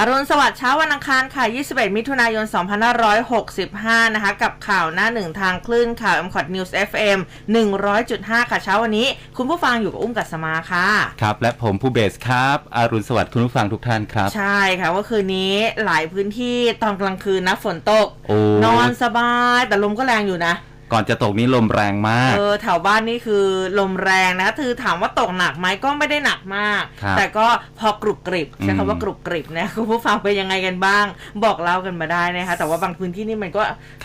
อรุณสวัสดิ์เช้าวันอังคารค่ะ 21 มิถุนายน 2565 นะคะ กับข่าวหน้าหนึ่งทางคลื่นข่าว m c o t News FM 100.5 ค่ะเช้าวันนี้ คุณผู้ฟังอยู่กับอุ้มกัสมาค่ะ ครับ และผมผู้เบสครับ อรุณสวัสดิ์คุณผู้ฟังทุกท่านครับ ใช่ค่ะว่าคืนนี้หลายพื้นที่ตอนกลางคืนนะฝนตกโอ้นอนสบาย แต่ลมก็แรงอยู่นะ ก่อนจะตกนี้ลมแรงมาก เออแถวบ้านนี่คือลมแรงนะคือถามว่าตกหนักไหมก็ไม่ได้หนักมากครับแต่ก็พอกรุบกริบใช้อืมคำว่ากรุบกริบนะคุณผู้ฟังเป็นยังไงกันบ้าง บอกเล่ากันมาได้นะคะแต่ว่าบางพื้นที่นี่มันก็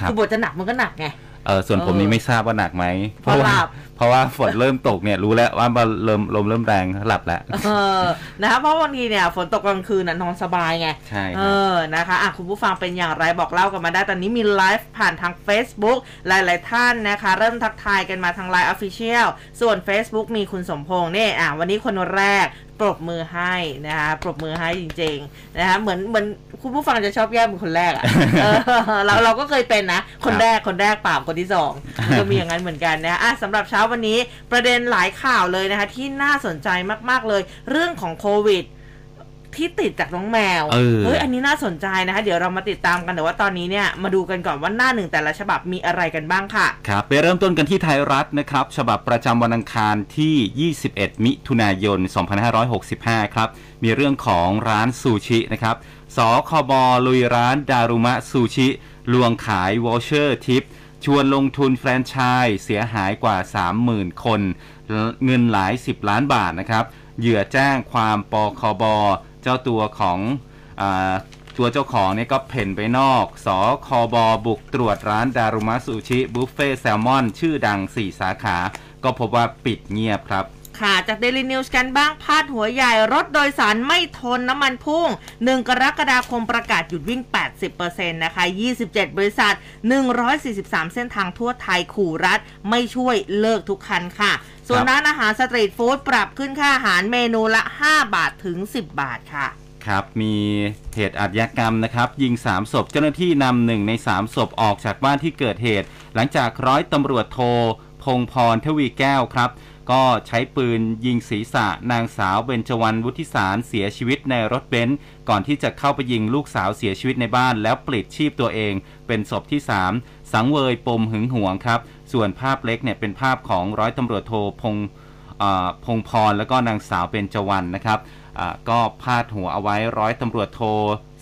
คือบทจะหนักมันก็หนักไง เออส่วนผมเออนี้ไม่ทราบว่าหนักไหมเพราะหลับเพราะว่าฝนเริ่มตกเนี่ยรู้แล้วว่ามันเริ่มลมเริ่มแรงหลับแล้วเออนะคะเพราะบางทีเนี่ยฝนตกกลางคืนน่ะนอนสบายไงใช่เอครับอนะคะอะคุณผู้ฟังเป็นอย่างไรบอกเล่ากันมาได้ตอนนี้มีไลฟ์ผ่านทาง Facebook หลาย ๆ ท่านนะคะ เริ่มทักทายกันมาทางไลน์ Official ส่วน Facebook มีคุณสมพงษ์เนี่ยอะวันนี้คนแรก ปรบมือให้นะคะปรบมือให้จริงๆนะคะเหมือนเหมือนคุณผู้ฟังจะชอบแย่งเป็นคนแรกอะเออเราเราก็เคยเป็นนะ คนแรกคนแรกปราบคนที่สองมันก็มีอย่างนั้นเหมือนกันนะอะสำหรับเช้าวันนี้ประเด็นหลายข่าวเลยนะคะที่น่าสนใจมากๆเลย เรื่องของโควิด ที่ติดจากน้องแมวเออเฮ้ย อันนี้น่าสนใจนะคะ เดี๋ยวเรามาติดตามกัน แต่ว่าตอนนี้เนี่ยมาดูกันก่อนว่าหน้าหนึ่งแต่ละฉบับมีอะไรกันบ้างค่ะ ครับ ไปเริ่มต้นกันที่ไทยรัฐนะครับ ฉบับประจำวันอังคารที่ 21 มิถุนายน 2565 ครับ มีเรื่องของร้านซูชินะครับ สคบลุยร้านดารุมะซูชิ ลวงขาย voucher ทิพย์ ชวนลงทุนแฟรนไชส์เสียหายกว่า 30,000 คน เงินหลาย 10 ล้านบาทนะครับ เหยื่อแจ้งความปคบ เจ้าตัวของอตัวเจ้าของเนี่ยก็เผ่นไปนอก สคบบุกตรวจร้านดารุมะซูชิบุฟเฟ่แซลมอน ชื่อดัง 4 สาขา ก็พบว่าปิดเงียบครับ ค่ะจาก Daily News กันบ้างพาดหัวใหญ่รถโดยสารไม่ทนน้ำมันพุ่ง 1 กรกฎาคมประกาศหยุดวิ่ง 80%นะคะ 27 บริษัท 143 เส้นทางทั่วไทยขู่รัฐ ไม่ช่วยเลิกทุกคันค่ะ ส่วนร้านอาหารสตรีทฟู้ดปรับขึ้นค่าอาหารเมนูละ 5 บาทถึง 10 บาทค่ะครับมีเหตุอาชญากรรมนะครับ ยิง 3 ศพเจ้าหน้าที่นำหนึ่งใน 3 ศพออกจากบ้านที่เกิดเหตุ หลังจากร้อยตำรวจโทพงพรทวีแก้วครับ ก็ใช้ปืนยิงศีรษะนางสาวเบญจวรรณวุฒิสารเสียชีวิตในรถเบนซ์ก่อนที่จะเข้าไปยิงลูกสาวเสียชีวิตในบ้าน แล้วปลิดชีพตัวเอง เป็นศพที่ 3 สังเวยปมหึงหวงครับ ส่วนภาพเล็กเนี่ยเป็นภาพของร้อยตำรวจโทพงพงพรแล้วก็นางสาวเบญจวรรณนะครับก็พาดหัวเอาไว้ร้อยตำรวจโท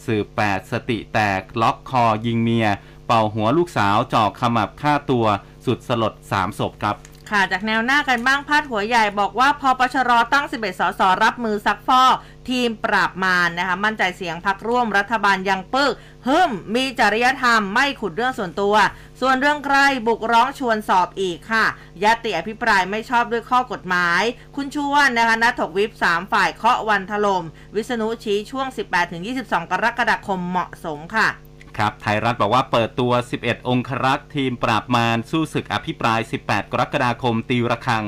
สืบแปดสติแตกล็อกคอยิงเมีย เป่าหัวลูกสาวจ่อขมับฆ่าตัวสุดสลด3ศพครับ ค่ะจากแนวหน้ากันบ้างพาดหัวใหญ่บอกว่าพอปชรตั้ง 11 สสรับมือซักฟอกทีมปราบมารนะคะมั่นใจเสียงพักร่วมรัฐบาลยังปึกเฮิมมีจริยธรรมไม่ขุดเรื่องส่วนตัว ส่วนเรื่องใกล้บุกร้องชวนสอบอีกค่ะยติอภิปรายไม่ชอบด้วยข้อกฎหมาย คุณชวนนะคะนัดถกวิป 3 ฝ่ายเคาะวันถล่มวิษณุชี้ช่วง 18-22 กรกฎาคมเหมาะสมค่ะ ครับไทยรัฐบอกว่าเปิดตัว 11 องครักษ์ทีมปราบมารสู้ศึกอภิปราย 18 กรกฎาคมตีระฆัง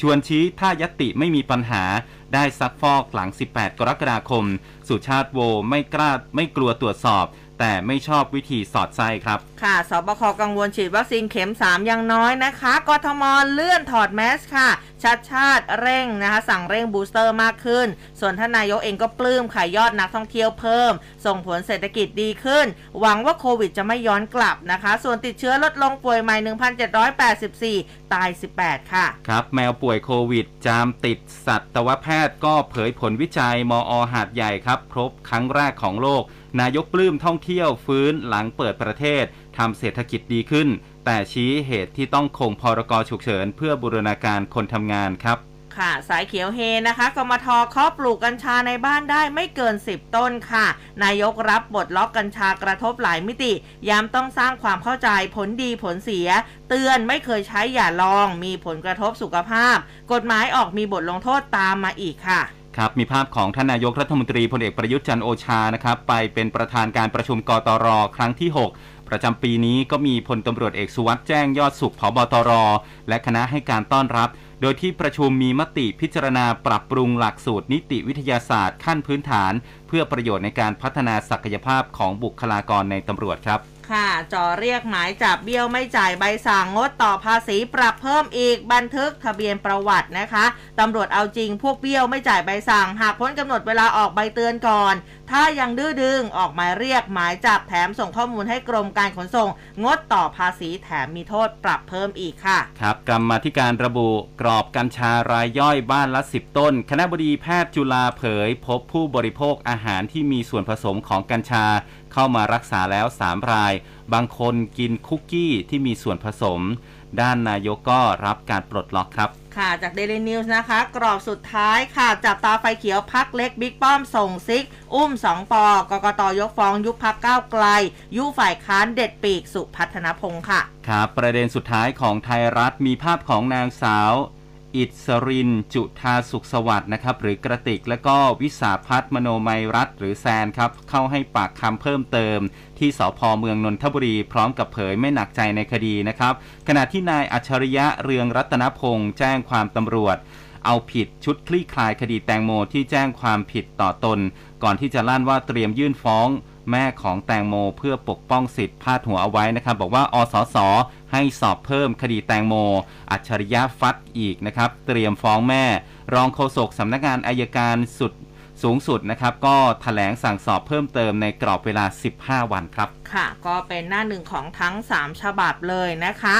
ชวนชี้ถ้ายติไม่มีปัญหาได้ซักฟอกหลัง 18 กรกฎาคม สุชาติโวไม่กล้าไม่กลัวตรวจสอบ แต่ไม่ชอบวิธีสอดไส้ครับ ค่ะ สบคกังวลฉีดวัคซีนเข็ม 3 ยังน้อยนะคะ กทมเลื่อนถอดแมสค่ะ ชัดชาติเร่งนะคะ สั่งเร่งบูสเตอร์มากขึ้น ส่วนท่านนายกเองก็ปลื้มขายยอดนักท่องเที่ยวเพิ่ม ส่งผลเศรษฐกิจดีขึ้น หวังว่าโควิดจะไม่ย้อนกลับนะคะ ส่วนติดเชื้อลดลงป่วยใหม่ 1,784 ตาย 18 ค่ะ ครับ แมวป่วยโควิด จามติดสัตวแพทย์ก็เผยผลวิจัยมอหาดใหญ่ครับพบครั้งแรกของโลก นายกปลื้มท่องเที่ยวฟื้นหลังเปิดประเทศทำเศรษฐกิจดีขึ้น แต่ชี้เหตุที่ต้องคงพรกฉุกเฉิน เพื่อบูรณาการคนทำงานครับค่ะสายเขียวเฮนะคะกมทเคาะปลูกกัญชาในบ้านได้ไม่เกิน 10 ต้นค่ะ นายกรับบทล็อกกัญชากระทบหลายมิติ ย้ำต้องสร้างความเข้าใจผลดีผลเสีย เตือนไม่เคยใช้อย่าลอง มีผลกระทบสุขภาพ กฎหมายออกมีบทลงโทษตามมาอีกค่ะ ครับมีภาพของท่านนายกรัฐมนตรีพลเอกประยุทธ์จันโอชานะครับไปเป็นประธานการประชุมกตรครั้งที่ 6 ประจำปีนี้ก็มีพลตำรวจเอกสุวัสด์แจ้งยอดสุขผบตร และคณะให้การต้อนรับ โดยที่ประชุมมีมติพิจารณาปรับปรุงหลักสูตรนิติวิทยาศาสตร์ขั้นพื้นฐาน เพื่อประโยชน์ในการพัฒนาศักยภาพของบุคลากรในตำรวจครับ ค่ะจ่อเรียกหมายจับเบี้ยวไม่จ่ายใบสั่งงดต่อภาษีปรับเพิ่มอีกบันทึกทะเบียนประวัตินะคะตำรวจเอาจริงพวกเบี้ยวไม่จ่ายใบสั่ง หากพ้นกำหนดเวลาออกใบเตือนก่อนถ้ายังดื้อดึงออกหมายเรียกหมายจับแถมส่งข้อมูลให้กรมการขนส่ง งดต่อภาษีแถมมีโทษปรับเพิ่มอีกค่ะ ครับกรรมาธิการระบุกรอบกัญชารายย่อยบ้านละ 10 ต้น คณะบดีแพทย์จุฬาเผย พบผู้บริโภคอาหารที่มีส่วนผสมของกัญชา เข้ามารักษาแล้ว 3 ราย บางคนกินคุกกี้ที่มีส่วนผสม ด้านนายกก็รับการปลดล็อกครับ ค่ะจาก Daily News นะคะ กรอบสุดท้ายค่ะ จับตาไฟเขียวพักเล็กบิ๊กป้อมส่งซิก อุ้มสองปอกกตยกฟ้องยุบพักก้าวไกล ยุฝ่ายค้านเด็ดปีกสุพัฒนพงศ์ค่ะ ครับ ประเด็นสุดท้ายของไทยรัฐมีภาพของนางสาว อิสริน จุธาสุขสวัสดิ์นะครับ หรือกระติก และก็วิสาพัฒน์มโนมัยรัฐหรือแซนครับ เข้าให้ปากคำเพิ่มเติม ที่สพเมืองนนทบุรี พร้อมกับเผยไม่หนักใจในคดีนะครับ ขณะที่นายอัจฉริยะเรืองรัตนพงษ์แจ้งความตำรวจเอาผิดชุดคลี่คลายคดีแตงโมที่แจ้งความผิดต่อตน ก่อนที่จะลั่นว่าเตรียมยื่นฟ้อง แม่ของแตงโมเพื่อปกป้องสิทธิ์พาดหัวเอาไว้นะครับ บอกว่าอสสให้สอบเพิ่มคดีแตงโม อัจฉริยะฟัดอีกนะครับ เตรียมฟ้องแม่ รองโฆษกสำนักงานอายการสุดสูงสุดนะครับ ก็ถแถลงสั่งสอบเพิ่มเติมในกรอบเวลา 15 วันครับ ค่ะ ก็เป็นหน้าหนึ่งของทั้ง 3 ฉบับเลยนะคะ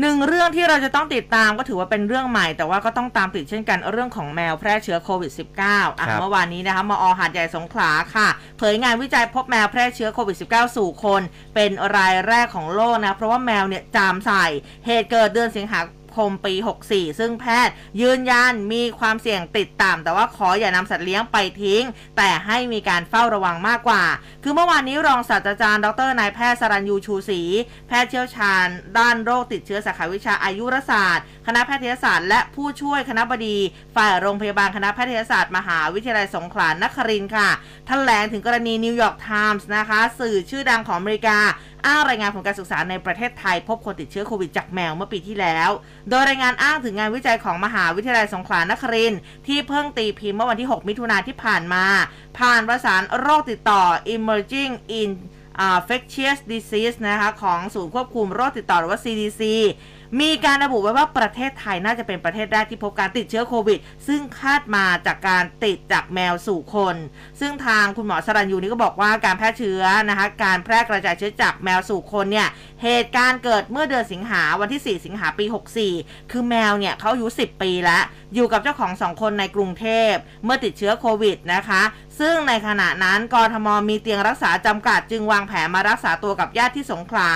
หนึ่งเรื่องที่เราจะต้องติดตามก็ถือว่าเป็นเรื่องใหม่ แต่ว่าก็ต้องตามติดเช่นกันเรื่องของแมวแพร่เชื้อโควิด -19 อะครับเมื่อวานนี้นะคะมอหาดใหญ่สงขลาค่ะ เผยงานวิจัยพบแมวแพร่เชื้อโควิด -19 สู่คน เป็นรายแรกของโลกนะ เพราะว่าแมวเนี่ยจามใส่ เหตุเกิดเดือนสิงหา คมปี 64 ซึ่งแพทย์ยืนยันมีความเสี่ยงติดต่ำแต่ว่าขออย่านำสัตว์เลี้ยงไปทิ้ง แต่ให้มีการเฝ้าระวังมากกว่า คือเมื่อวานนี้รองศาสตราจารย์ ดรนายแพทย์สรัญยูชูศรีแพทย์เชี่ยวชาญ ด้านโรคติดเชื้อสาขาวิชาอายุรศาสตร์ คณะแพทยศาสตร์ และผู้ช่วยคณบดีฝ่ายโรงพยาบาลคณะแพทยศาสตร์มหาวิทยาลัยสงขลานครินทร์ค่ะแถลงถึงกรณีนิวยอร์กไทมส์นะคะ สื่อชื่อดังของอเมริกา อ้างรายงานผลการศึกษาในประเทศไทย พบคนติดเชื้อโควิดจากแมวเมื่อปีที่แล้ว โดยรายงานอ้างถึงงานวิจัยของมหาวิทยาลัยสงขลานครินทร์ที่เพิ่งตีพิมพ์เมื่อวันที่ 6 มิถุนายนที่ผ่านมา ผ่านวารสารโรคติดต่อ emerging in infectious disease นะคะของศูนย์ควบคุมโรคติดต่อหรือว่า CDC มีการระบุไว้ว่าประเทศไทยน่าจะเป็นประเทศแรกที่พบการติดเชื้อโควิด ซึ่งคาดมาจากการติดจากแมวสู่คน ซึ่งทางคุณหมอสรัญยูนี่ก็บอกว่าการแพร่เชื้อนะคะการแพร่กระจายเชื้อจากแมวสู่คนเนี่ยเหตุการณ์เกิดเมื่อเดือนสิงหาวันที่ 4 สิงหาปี 64 คือแมวเนี่ยเขาอายุ 10 ปีแล้ว อยู่กับเจ้าของสองคนในกรุงเทพ เมื่อติดเชื้อโควิดนะคะ ซึ่งในขณะนั้นกรทมมีเตียงรักษาจำกัดจึงวางแผนมารักษาตัวกับญาติที่สงขลา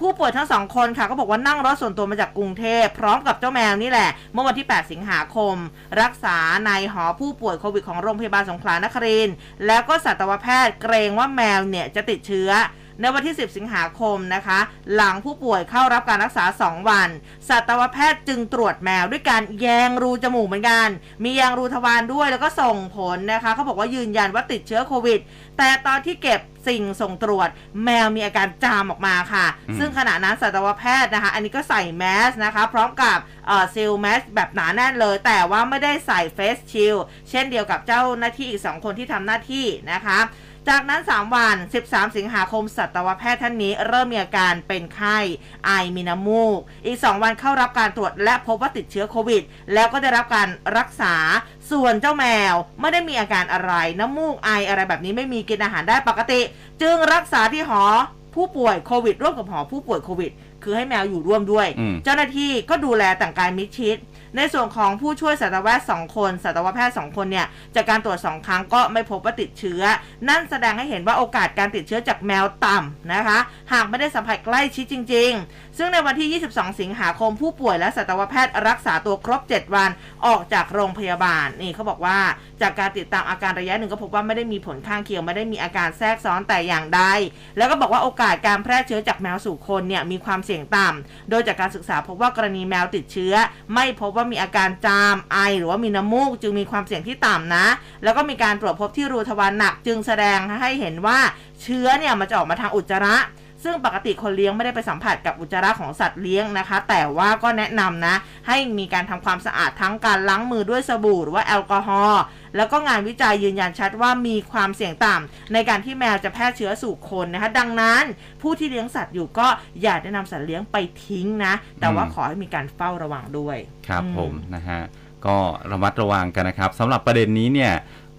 ผู้ป่วยทั้งสองคนค่ะก็บอกว่านั่งรถส่วนตัวมาจากกรุงเทพพร้อมกับเจ้าแมวนี่แหละ เมื่อวันที่ 8 สิงหาคม รักษาในหอผู้ป่วยโควิดของโรงพยาบาลสงขลานครินแล้วก็สัตวแพทย์เกรงว่าแมวเนี่ยจะติดเชื้อ ในวันที่ 10 สิงหาคมนะคะ หลังผู้ป่วยเข้ารับการรักษา 2 วัน สัตวแพทย์จึงตรวจแมวด้วยการแยงรูจมูกเหมือนกัน มียางรูทวารด้วยแล้วก็ส่งผลนะคะเขาบอกว่ายืนยันว่าติดเชื้อโควิด แต่ตอนที่เก็บสิ่งส่งตรวจแมวมีอาการจามออกมาค่ะอืมซึ่งขณะนั้นสัตวแพทย์นะคะ อันนี้ก็ใส่แมสนะคะ พร้อมกับเอ่อซิลแมสแบบหนาแน่นเลย แต่ว่าไม่ได้ใส่เฟสชิลเช่นเดียวกับเจ้าหน้าที่อีก 2 คนที่ทำหน้าที่นะคะ จากนั้น 3 วัน 13 สิงหาคมสัตวแพทย์ท่านนี้เริ่มมีอาการเป็นไข้ไอมีน้ำมูก อีก 2 วันเข้ารับการตรวจและพบว่าติดเชื้อโควิด แล้วก็ได้รับการรักษาส่วนเจ้าแมวไม่ได้มีอาการอะไร น้ำมูกไออะไรแบบนี้ไม่มีกินอาหารได้ปกติ จึงรักษาที่หอผู้ป่วยโควิดร่วมกับหอผู้ป่วยโควิด คือให้แมวอยู่ร่วมด้วย อืม เจ้าหน้าที่ก็ดูแลแต่งกายมิดชิด ในส่วนของผู้ช่วยสัตวแพทย์2คนสัตวแพทย์2คนเนี่ยจากการตรวจ2ครั้งก็ไม่พบว่าติดเชื้อ นั่นแสดงให้เห็นว่าโอกาสการติดเชื้อจากแมวต่ำนะคะ หากไม่ได้สัมผัสใกล้ชิดจริง ๆ ซึ่งในวันที่ 22 สิงหาคมผู้ป่วยและสัตวแพทย์รักษาตัวครบ 7 วันออกจากโรงพยาบาลนี่เขาบอกว่าจากการติดตามอาการระยะหนึ่งก็พบว่าไม่ได้มีผลข้างเคียงไม่ได้มีอาการแทรกซ้อนแต่อย่างใดแล้วก็บอกว่าโอกาสการแพร่เชื้อจากแมวสู่คนเนี่ยมีความเสี่ยงต่ำ โดยจากการศึกษาพบว่ากรณีแมวติดเชื้อ ไม่พบว่ามีอาการจามไอ หรือว่ามีน้ำมูก จึงมีความเสี่ยงที่ต่ำนะ แล้วก็มีการตรวจพบที่รูทวารหนัก จึงแสดงให้เห็นว่าเชื้อเนี่ยมันจะออกมาทางอุจจาระซึ่งปกติคนเลี้ยงไม่ได้ไปสัมผัสกับอุจจาระของสัตว์เลี้ยงนะคะ แต่ว่าก็แนะนำนะ ให้มีการทำความสะอาดทั้งการล้างมือด้วยสบู่หรือว่าแอลกอฮอล์ แล้วก็งานวิจัยยืนยันชัดว่ามีความเสี่ยงต่ำในการที่แมวจะแพร่เชื้อสู่คนนะคะดังนั้นผู้ที่เลี้ยงสัตว์อยู่ก็อย่าแนะนำสัตว์เลี้ยงไปทิ้งนะ แต่ว่าอืมขอให้มีการเฝ้าระวังด้วย ครับอืมผมนะฮะก็ระมัดระวังกันนะครับสำหรับประเด็นนี้เนี่ย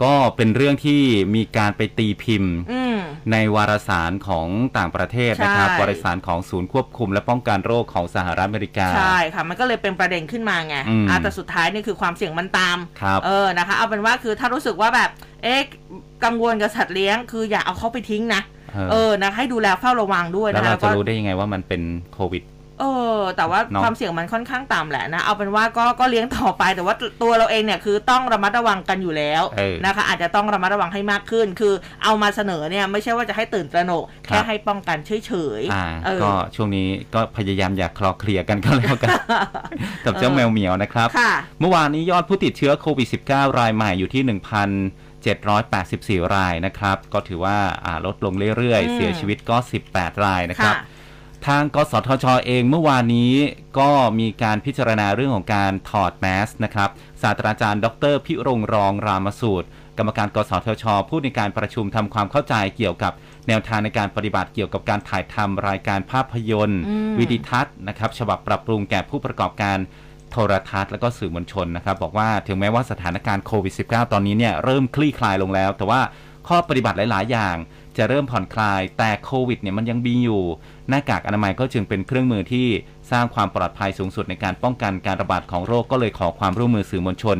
ก็เป็นเรื่องที่มีการไปตีพิมพ์อืมในวารสารของต่างประเทศนะครับใช่วารสารของศูนย์ควบคุม และป้องกันโรคของสหรัฐอเมริกา ใช่ค่ะ มันก็เลยเป็นประเด็นขึ้นมาไงอืมอะแต่สุดท้ายนี่คือความเสี่ยงมันตามครับเออ นะคะ เอาเป็นว่าคือถ้ารู้สึกว่าแบบ เอ๊ะ กังวลกับสัตว์เลี้ยง คืออย่าเอาเขาไปทิ้งนะ เออเออนะ ให้ดูแลเฝ้าระวังด้วยแล้วนะคะเราแล้วจะก็รู้ได้ยังไงว่ามันเป็นโควิด เออ แต่ว่าเนอะ ความเสี่ยงมันค่อนข้างต่ำแหละนะ เอาเป็นว่าก็ก็เลี้ยงต่อไป แต่ว่าตัวเราเองเนี่ยคือต้องระมัดระวังกันอยู่แล้วเออนะคะ อาจจะต้องระมัดระวังให้มากขึ้น คือเอามาเสนอเนี่ยไม่ใช่ว่าจะให้ตื่นตระหนก ครับ แค่ให้ป้องกันเฉยอ่าเออ ก็ช่วงนี้ก็พยายามอย่าคลอเคลียร์กันก็แล้วกัน กับเจ้าเออ แมวเหมียวนะครับ ค่ะ เมื่อวานนี้ยอดผู้ติดเชื้อโควิด -19 รายใหม่อยู่ที่ 1,784 รายนะครับ ก็ถือว่าอ่าลดลงเรื่อยอืๆ มเสียชีวิตก็ 18 รายนะครับ ค่ะ ทางกสทชเองเมื่อวานนี้ก็มีการพิจารณาเรื่องของการถอดแมสนะครับศาสตราจารย์ ดร พิรงรองรามสูตร กรรมการกสทช พูดในการประชุมทำความเข้าใจเกี่ยวกับแนวทางในการปฏิบัติเกี่ยวกับการถ่ายทำรายการภาพยนตร์อืมวิดิทัศน์นะครับฉบับปรับปรุงแก่ผู้ประกอบการโทรทัศน์และก็สื่อมวลชนนะครับบอกว่าถึงแม้ว่าสถานการณ์โควิด -19 ตอนนี้เนี่ยเริ่มคลี่คลายลงแล้ว แต่ว่าข้อปฏิบัติหลาย ๆ อย่าง จะเริ่มผ่อนคลาย แต่โควิดเนี่ยมันยังมีอยู่ หน้ากากอนามัยก็จึงเป็นเครื่องมือที่สร้างความปลอดภัยสูงสุดในการป้องกันการระบาดของโรคก็เลยขอความร่วมมือสื่อมวลชน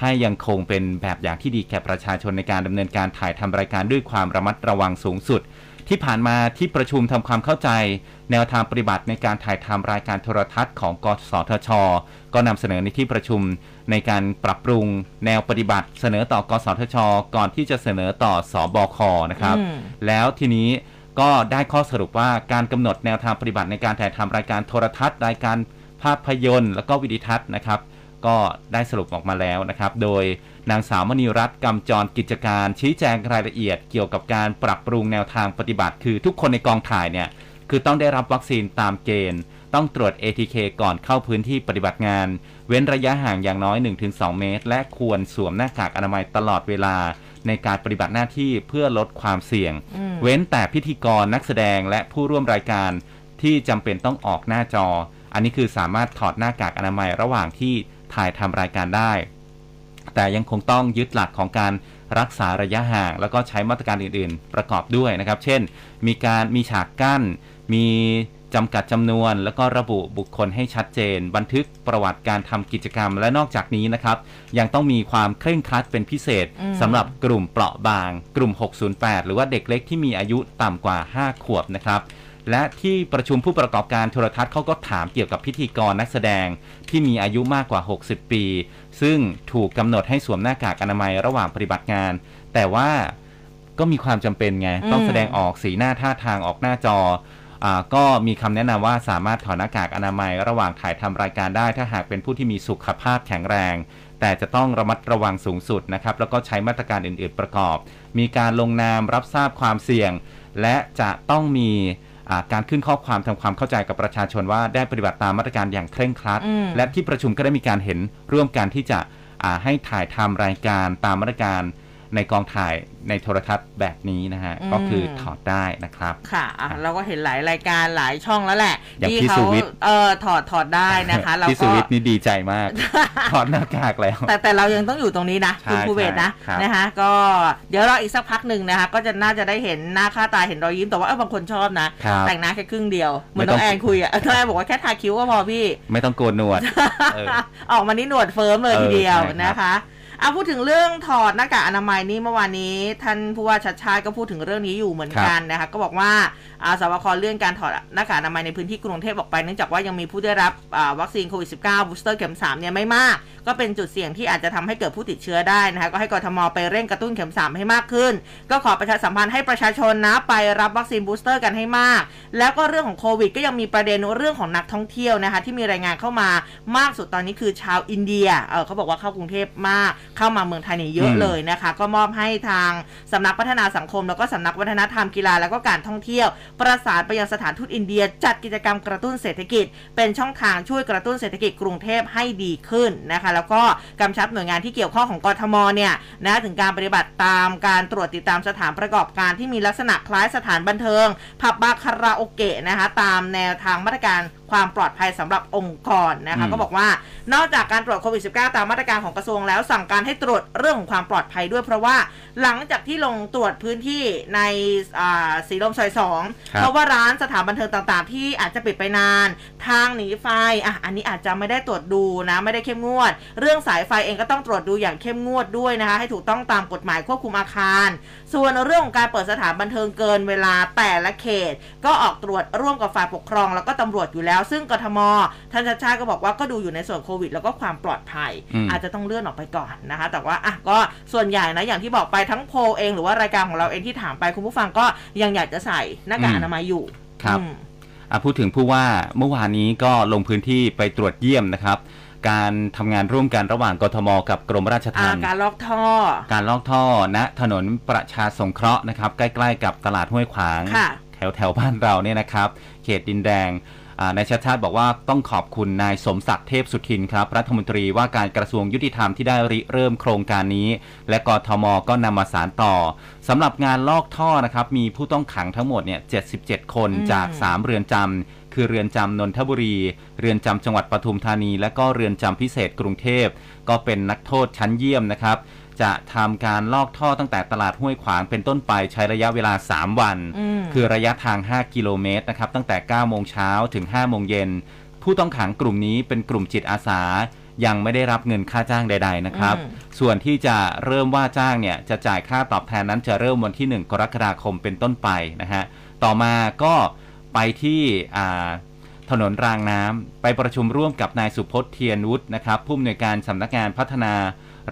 ให้ยังคงเป็นแบบอย่างที่ดีแก่ประชาชนในการดำเนินการถ่ายทำรายการด้วยความระมัดระวังสูงสุด ที่ผ่านมาที่ประชุมทำความเข้าใจ แนวทางปฏิบัติในการถ่ายทำรายการโทรทัศน์ของกสทช ก็นำเสนอในที่ประชุม ในการปรับปรุงแนวปฏิบัติ เสนอต่อกสทช ก่อนที่จะเสนอต่อสอบคนะครับอืมแล้วทีนี้ก็ได้ข้อสรุปว่าการกำหนดแนวทางปฏิบัติในการถ่ายทำรายการโทรทัศน์ รายการภาพยนตร์ แล้วก็วิดิทัศน์นะครับ ก็ได้สรุปออกมาแล้วนะครับ โดยนางสาวมณีรัตน์กำจรกิจการ ชี้แจงรายละเอียดเกี่ยวกับการปรับปรุงแนวทางปฏิบัติ คือทุกคนในกองถ่ายเนี่ยคือต้องได้รับวัคซีนตามเกณฑ์ ต้องตรวจ ATK ก่อนเข้าพื้นที่ปฏิบัติงาน เว้นระยะห่างอย่างน้อย 1-2 เมตร และควรสวมหน้ากากอนามัยตลอดเวลาในการปฏิบัติหน้าที่เพื่อลดความเสี่ยงอืมเว้นแต่พิธีกรนักแสดงและผู้ร่วมรายการที่จำเป็นต้องออกหน้าจอ อันนี้คือสามารถถอดหน้ากากอนามัยระหว่างที่ถ่ายทำรายการได้ แต่ยังคงต้องยึดหลักของการรักษาระยะห่าง แล้วก็ใช้มาตรการอื่น ๆ ประกอบด้วยนะครับ เช่น มีการมีฉากกั้น มี จำกัดจำนวน แล้วก็ระบุบุคคลให้ชัดเจน บันทึกประวัติการทำกิจกรรม และนอกจากนี้นะครับ ยังต้องมีความเคร่งครัดเป็นพิเศษอืมสำหรับกลุ่มเปราะบาง กลุ่ม 608 หรือว่าเด็กเล็กที่มีอายุต่ำกว่า 5 ขวบนะครับและที่ประชุมผู้ประกอบการโทรทัศน์เขาก็ถามเกี่ยวกับพิธีกรนักแสดงที่มีอายุมากกว่า 60 ปี ซึ่งถูกกำหนดให้สวมหน้ากากอนามัยระหว่างปฏิบัติงาน แต่ว่าก็มีความจำเป็นไงอืมต้องแสดงออกสีหน้าท่าทางออกหน้าจออา ก็มีคำแนะนำว่าสามารถถอดหน้ากากอนามัยระหว่างถ่ายทำรายการได้ ถ้าหากเป็นผู้ที่มีสุขภาพแข็งแรง แต่จะต้องระมัดระวังสูงสุดนะครับ แล้วก็ใช้มาตรการอื่น ๆประกอบ มีการลงนามรับทราบความเสี่ยง และจะต้องมีอ่าการขึ้นข้อความทำความเข้าใจกับประชาชนว่าได้ปฏิบัติตามมาตรการอย่างเคร่งครัดอืมและที่ประชุมก็ได้มีการเห็นร่วมกันที่จะอ่าให้ถ่ายทำรายการตามมาตรการ ในกองถ่ายในโทรทัศน์แบบนี้นะฮะอืมก็คือถอดได้นะครับค่ะอะ เราก็เห็นหลายรายการหลายช่องแล้วแหละอย่างที่พี่เขาสุวิทย์เออถอดถอดได้นะคะเราพี่สุก็วิทย์นี่ดีใจมาก ถอดหน้ากากแล้ว แต่แต่เรายังต้องอยู่ตรงนี้นะใช่คุณภูเบศนะใช่ครับนะคะก็เดี๋ยวรออีกสักพักหนึ่งนะคะ ก็จะน่าจะได้เห็นหน้าค่าตาเห็นรอยยิ้มแต่ว่าเออบางคนชอบนะครับแต่งหน้าแค่ครึ่งเดียวเหมือนไม่ต้น้อองงแอนคุยอะน้องแอนบอกว่าแค่ทาคิ้วก็พอพี่ ไม่ต้องโกนหนวดเออออกมานี่หนวดเฟิร์มเลยเออทีเดียวใช่ครับนะคะ เอาพูดถึงเรื่องถอดหน้ากากอนามัยนี่เมื่อวานนี้ ท่านผู้ว่าชัดชาติก็พูดถึงเรื่องนี้อยู่เหมือนกันนะคะก็บอกว่าอาสบคเลื่อนการถอดหน้ากากอนามัยในพื้นที่กรุงเทพออกไปเนื่องจากว่ายังมีผู้ได้รับอ่าวัคซีนโควิด -19 บูสเตอร์เข็ม3เนี่ยไม่มาก ก็เป็นจุดเสี่ยงที่อาจจะทำให้เกิดผู้ติดเชื้อได้นะคะก็ให้กทมไปเร่งกระตุ้นเข็ม 3 ให้มากขึ้น ก็ขอประชาสัมพันธ์ให้ประชาชนนะไปรับวัคซีนบูสเตอร์กันให้มาก แล้วก็เรื่องของโควิด ก็ยังมีประเด็นเรื่องของนักท่องเที่ยวนะคะที่มีรายงานเข้ามามากสุดตอนนี้คือชาวอินเดียเออเขาบอกว่าเข้ากรุงเทพมาก เข้ามาเมืองไทยเนี่ยเยอะอืมเลยนะคะ ก็มอบให้ทางสำนักพัฒนาสังคม แล้วก็สำนักวัฒนธรรมกีฬาแล้วก็การท่องเที่ยว ประสานไปยังสถานทูตอินเดีย จัดกิจกรรมกระตุ้นเศรษฐกิจ เป็นช่องทางช่วยกระตุ้นเศรษฐกิจกรุงเทพให้ดีขึ้นนะคะ แล้วก็กำชับหน่วยงานที่เกี่ยวข้องของกทมเนี่ยนะถึงการปฏิบัติตามการตรวจติดตามสถานประกอบการที่มีลักษณะคล้ายสถานบันเทิง ผับบาร์คาราโอเกะนะคะตามแนวทางมาตรการ ความปลอดภัยสำหรับองค์กรนะคะอืมก็บอกว่านอกจากการตรวจโควิด -19 ตามมาตรการของกระทรวงแล้วสั่งการให้ตรวจเรื่องของความปลอดภัยด้วย เพราะว่าหลังจากที่ลงตรวจพื้นที่ในอ่าสีลมซอยสองครับเพราะว่าร้านสถานบันเทิงต่างๆ ที่อาจจะปิดไปนาน ทางหนีไฟอะอันนี้อาจจะไม่ได้ตรวจดูนะ ไม่ได้เข้มงวด เรื่องสายไฟเองก็ต้องตรวจดูอย่างเข้มงวดด้วยนะคะ ให้ถูกต้องตามกฎหมายควบคุมอาคาร ส่วนเรื่องของการเปิดสถานบันเทิงเกินเวลาแต่ละเขต ก็ออกตรวจร่วมกับฝ่ายปกครองแล้วก็ตำรวจอยู่แล้วซึ่งกทมท่านชาติชาติก็บอกว่าก็ดูอยู่ในส่วนโควิด แล้วก็ความปลอดภัยอืมอาจจะต้องเลื่อนออกไปก่อนนะคะ แต่ว่าอะก็ส่วนใหญ่นะอย่างที่บอกไปทั้งโพลเองหรือว่ารายการของเราเองที่ถามไปคุณผู้ฟังก็ยังอยากจะใส่หน้ากากอนามัยอยู่ครับอืมอะพูดถึงผู้ว่าเมื่อวานนี้ก็ลงพื้นที่ไปตรวจเยี่ยมนะครับการทำงานร่วมกันระหว่างกทม กับกรมราชอาทัณฑ์การลอกท่อ การลอกท่อณถนนประชาสงเคราะห์นะครับ ใกล้ ๆ กับตลาดห้วยขวางค่ะแถวแถวๆบ้านเราเนี่ยนะครับ เขตดินแดงอ่า นายชาติชาติบอกว่าต้องขอบคุณนายสมศักดิ์เทพสุทินครับรัฐมนตรีว่าการกระทรวงยุติธรรมที่ได้ริเริ่มโครงการนี้ และกทมก็นำมาสารต่อสำหรับงานลอกท่อนะครับมีผู้ต้องขังทั้งหมดเนี่ย77 คนอืมจาก 3 เรือนจำคือเรือนจำนนทบุรี เรือนจำจังหวัดปทุมธานี และก็เรือนจำพิเศษกรุงเทพก็เป็นนักโทษชั้นเยี่ยมนะครับ จะทำการลอกท่อตั้งแต่ตลาดห้วยขวางเป็นต้นไปใช้ระยะเวลา 3 วันอืมคือระยะทาง 5 กิโลเมตรนะครับตั้งแต่ 9 โมงเช้าถึง 5 โมงเย็น ผู้ต้องขังกลุ่มนี้เป็นกลุ่มจิตอาสายังไม่ได้รับเงินค่าจ้างใด ๆ นะครับอืมส่วนที่จะเริ่มว่าจ้างเนี่ยจะจ่ายค่าตอบแทนนั้นจะเริ่มวันที่ 1 กรกฎาคมเป็นต้นไปนะฮะ ต่อมาก็ไปที่อ่าถนนรางน้ำไปประชุมร่วมกับนายสุพจน์เทียนวุฒินะครับผู้อำนวยการสำนักงานพัฒนา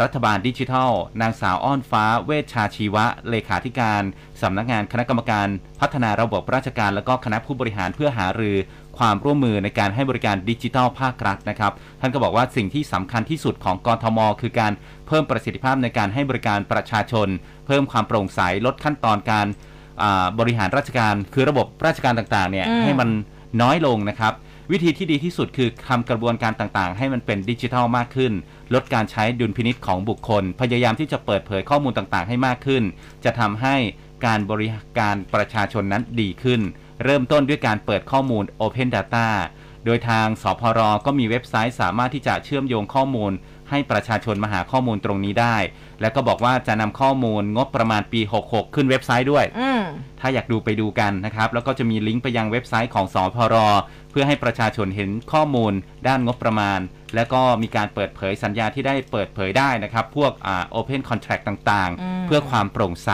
รัฐบาลดิจิทัล นางสาวอ้อนฟ้าเวชชาชีวะ เลขาธิการสำนักงานคณะกรรมการพัฒนาระบบราชการ และก็คณะผู้บริหารเพื่อหารือความร่วมมือในการให้บริการดิจิทัลภาครัฐนะครับ ท่านก็บอกว่าสิ่งที่สำคัญที่สุดของกรทม คือการเพิ่มประสิทธิภาพในการให้บริการประชาชน เพิ่มความโปร่งใสลดขั้นตอนการบริหารราชการ คือระบบราชการต่างๆเนี่ยให้มันน้อยลงนะครับ วิธีที่ดีที่สุดคือทำกระบวนการต่างๆ ให้มันเป็นดิจิทัลมากขึ้น ลดการใช้ดุลพินิษของบุคคล พยายามที่จะเปิดเผยข้อมูลต่างๆ ให้มากขึ้น จะทำให้การบริการประชาชนนั้นดีขึ้น เริ่มต้นด้วยการเปิดข้อมูล Open Data โดยทางสพรก็มีเว็บไซต์สามารถที่จะเชื่อมโยงข้อมูล ให้ประชาชนมาหาข้อมูลตรงนี้ได้ แล้วก็บอกว่าจะนำข้อมูลงบประมาณปี 66 ขึ้นเว็บไซต์ด้วยอืมถ้าอยากดูไปดูกันนะครับ แล้วก็จะมีลิงก์ไปยังเว็บไซต์ของสพรเพื่อให้ประชาชนเห็นข้อมูลด้านงบประมาณ แล้วก็มีการเปิดเผยสัญญาที่ได้เปิดเผยได้นะครับ พวกอ่า Open Contract ต่างอืมๆเพื่อความโปร่งใส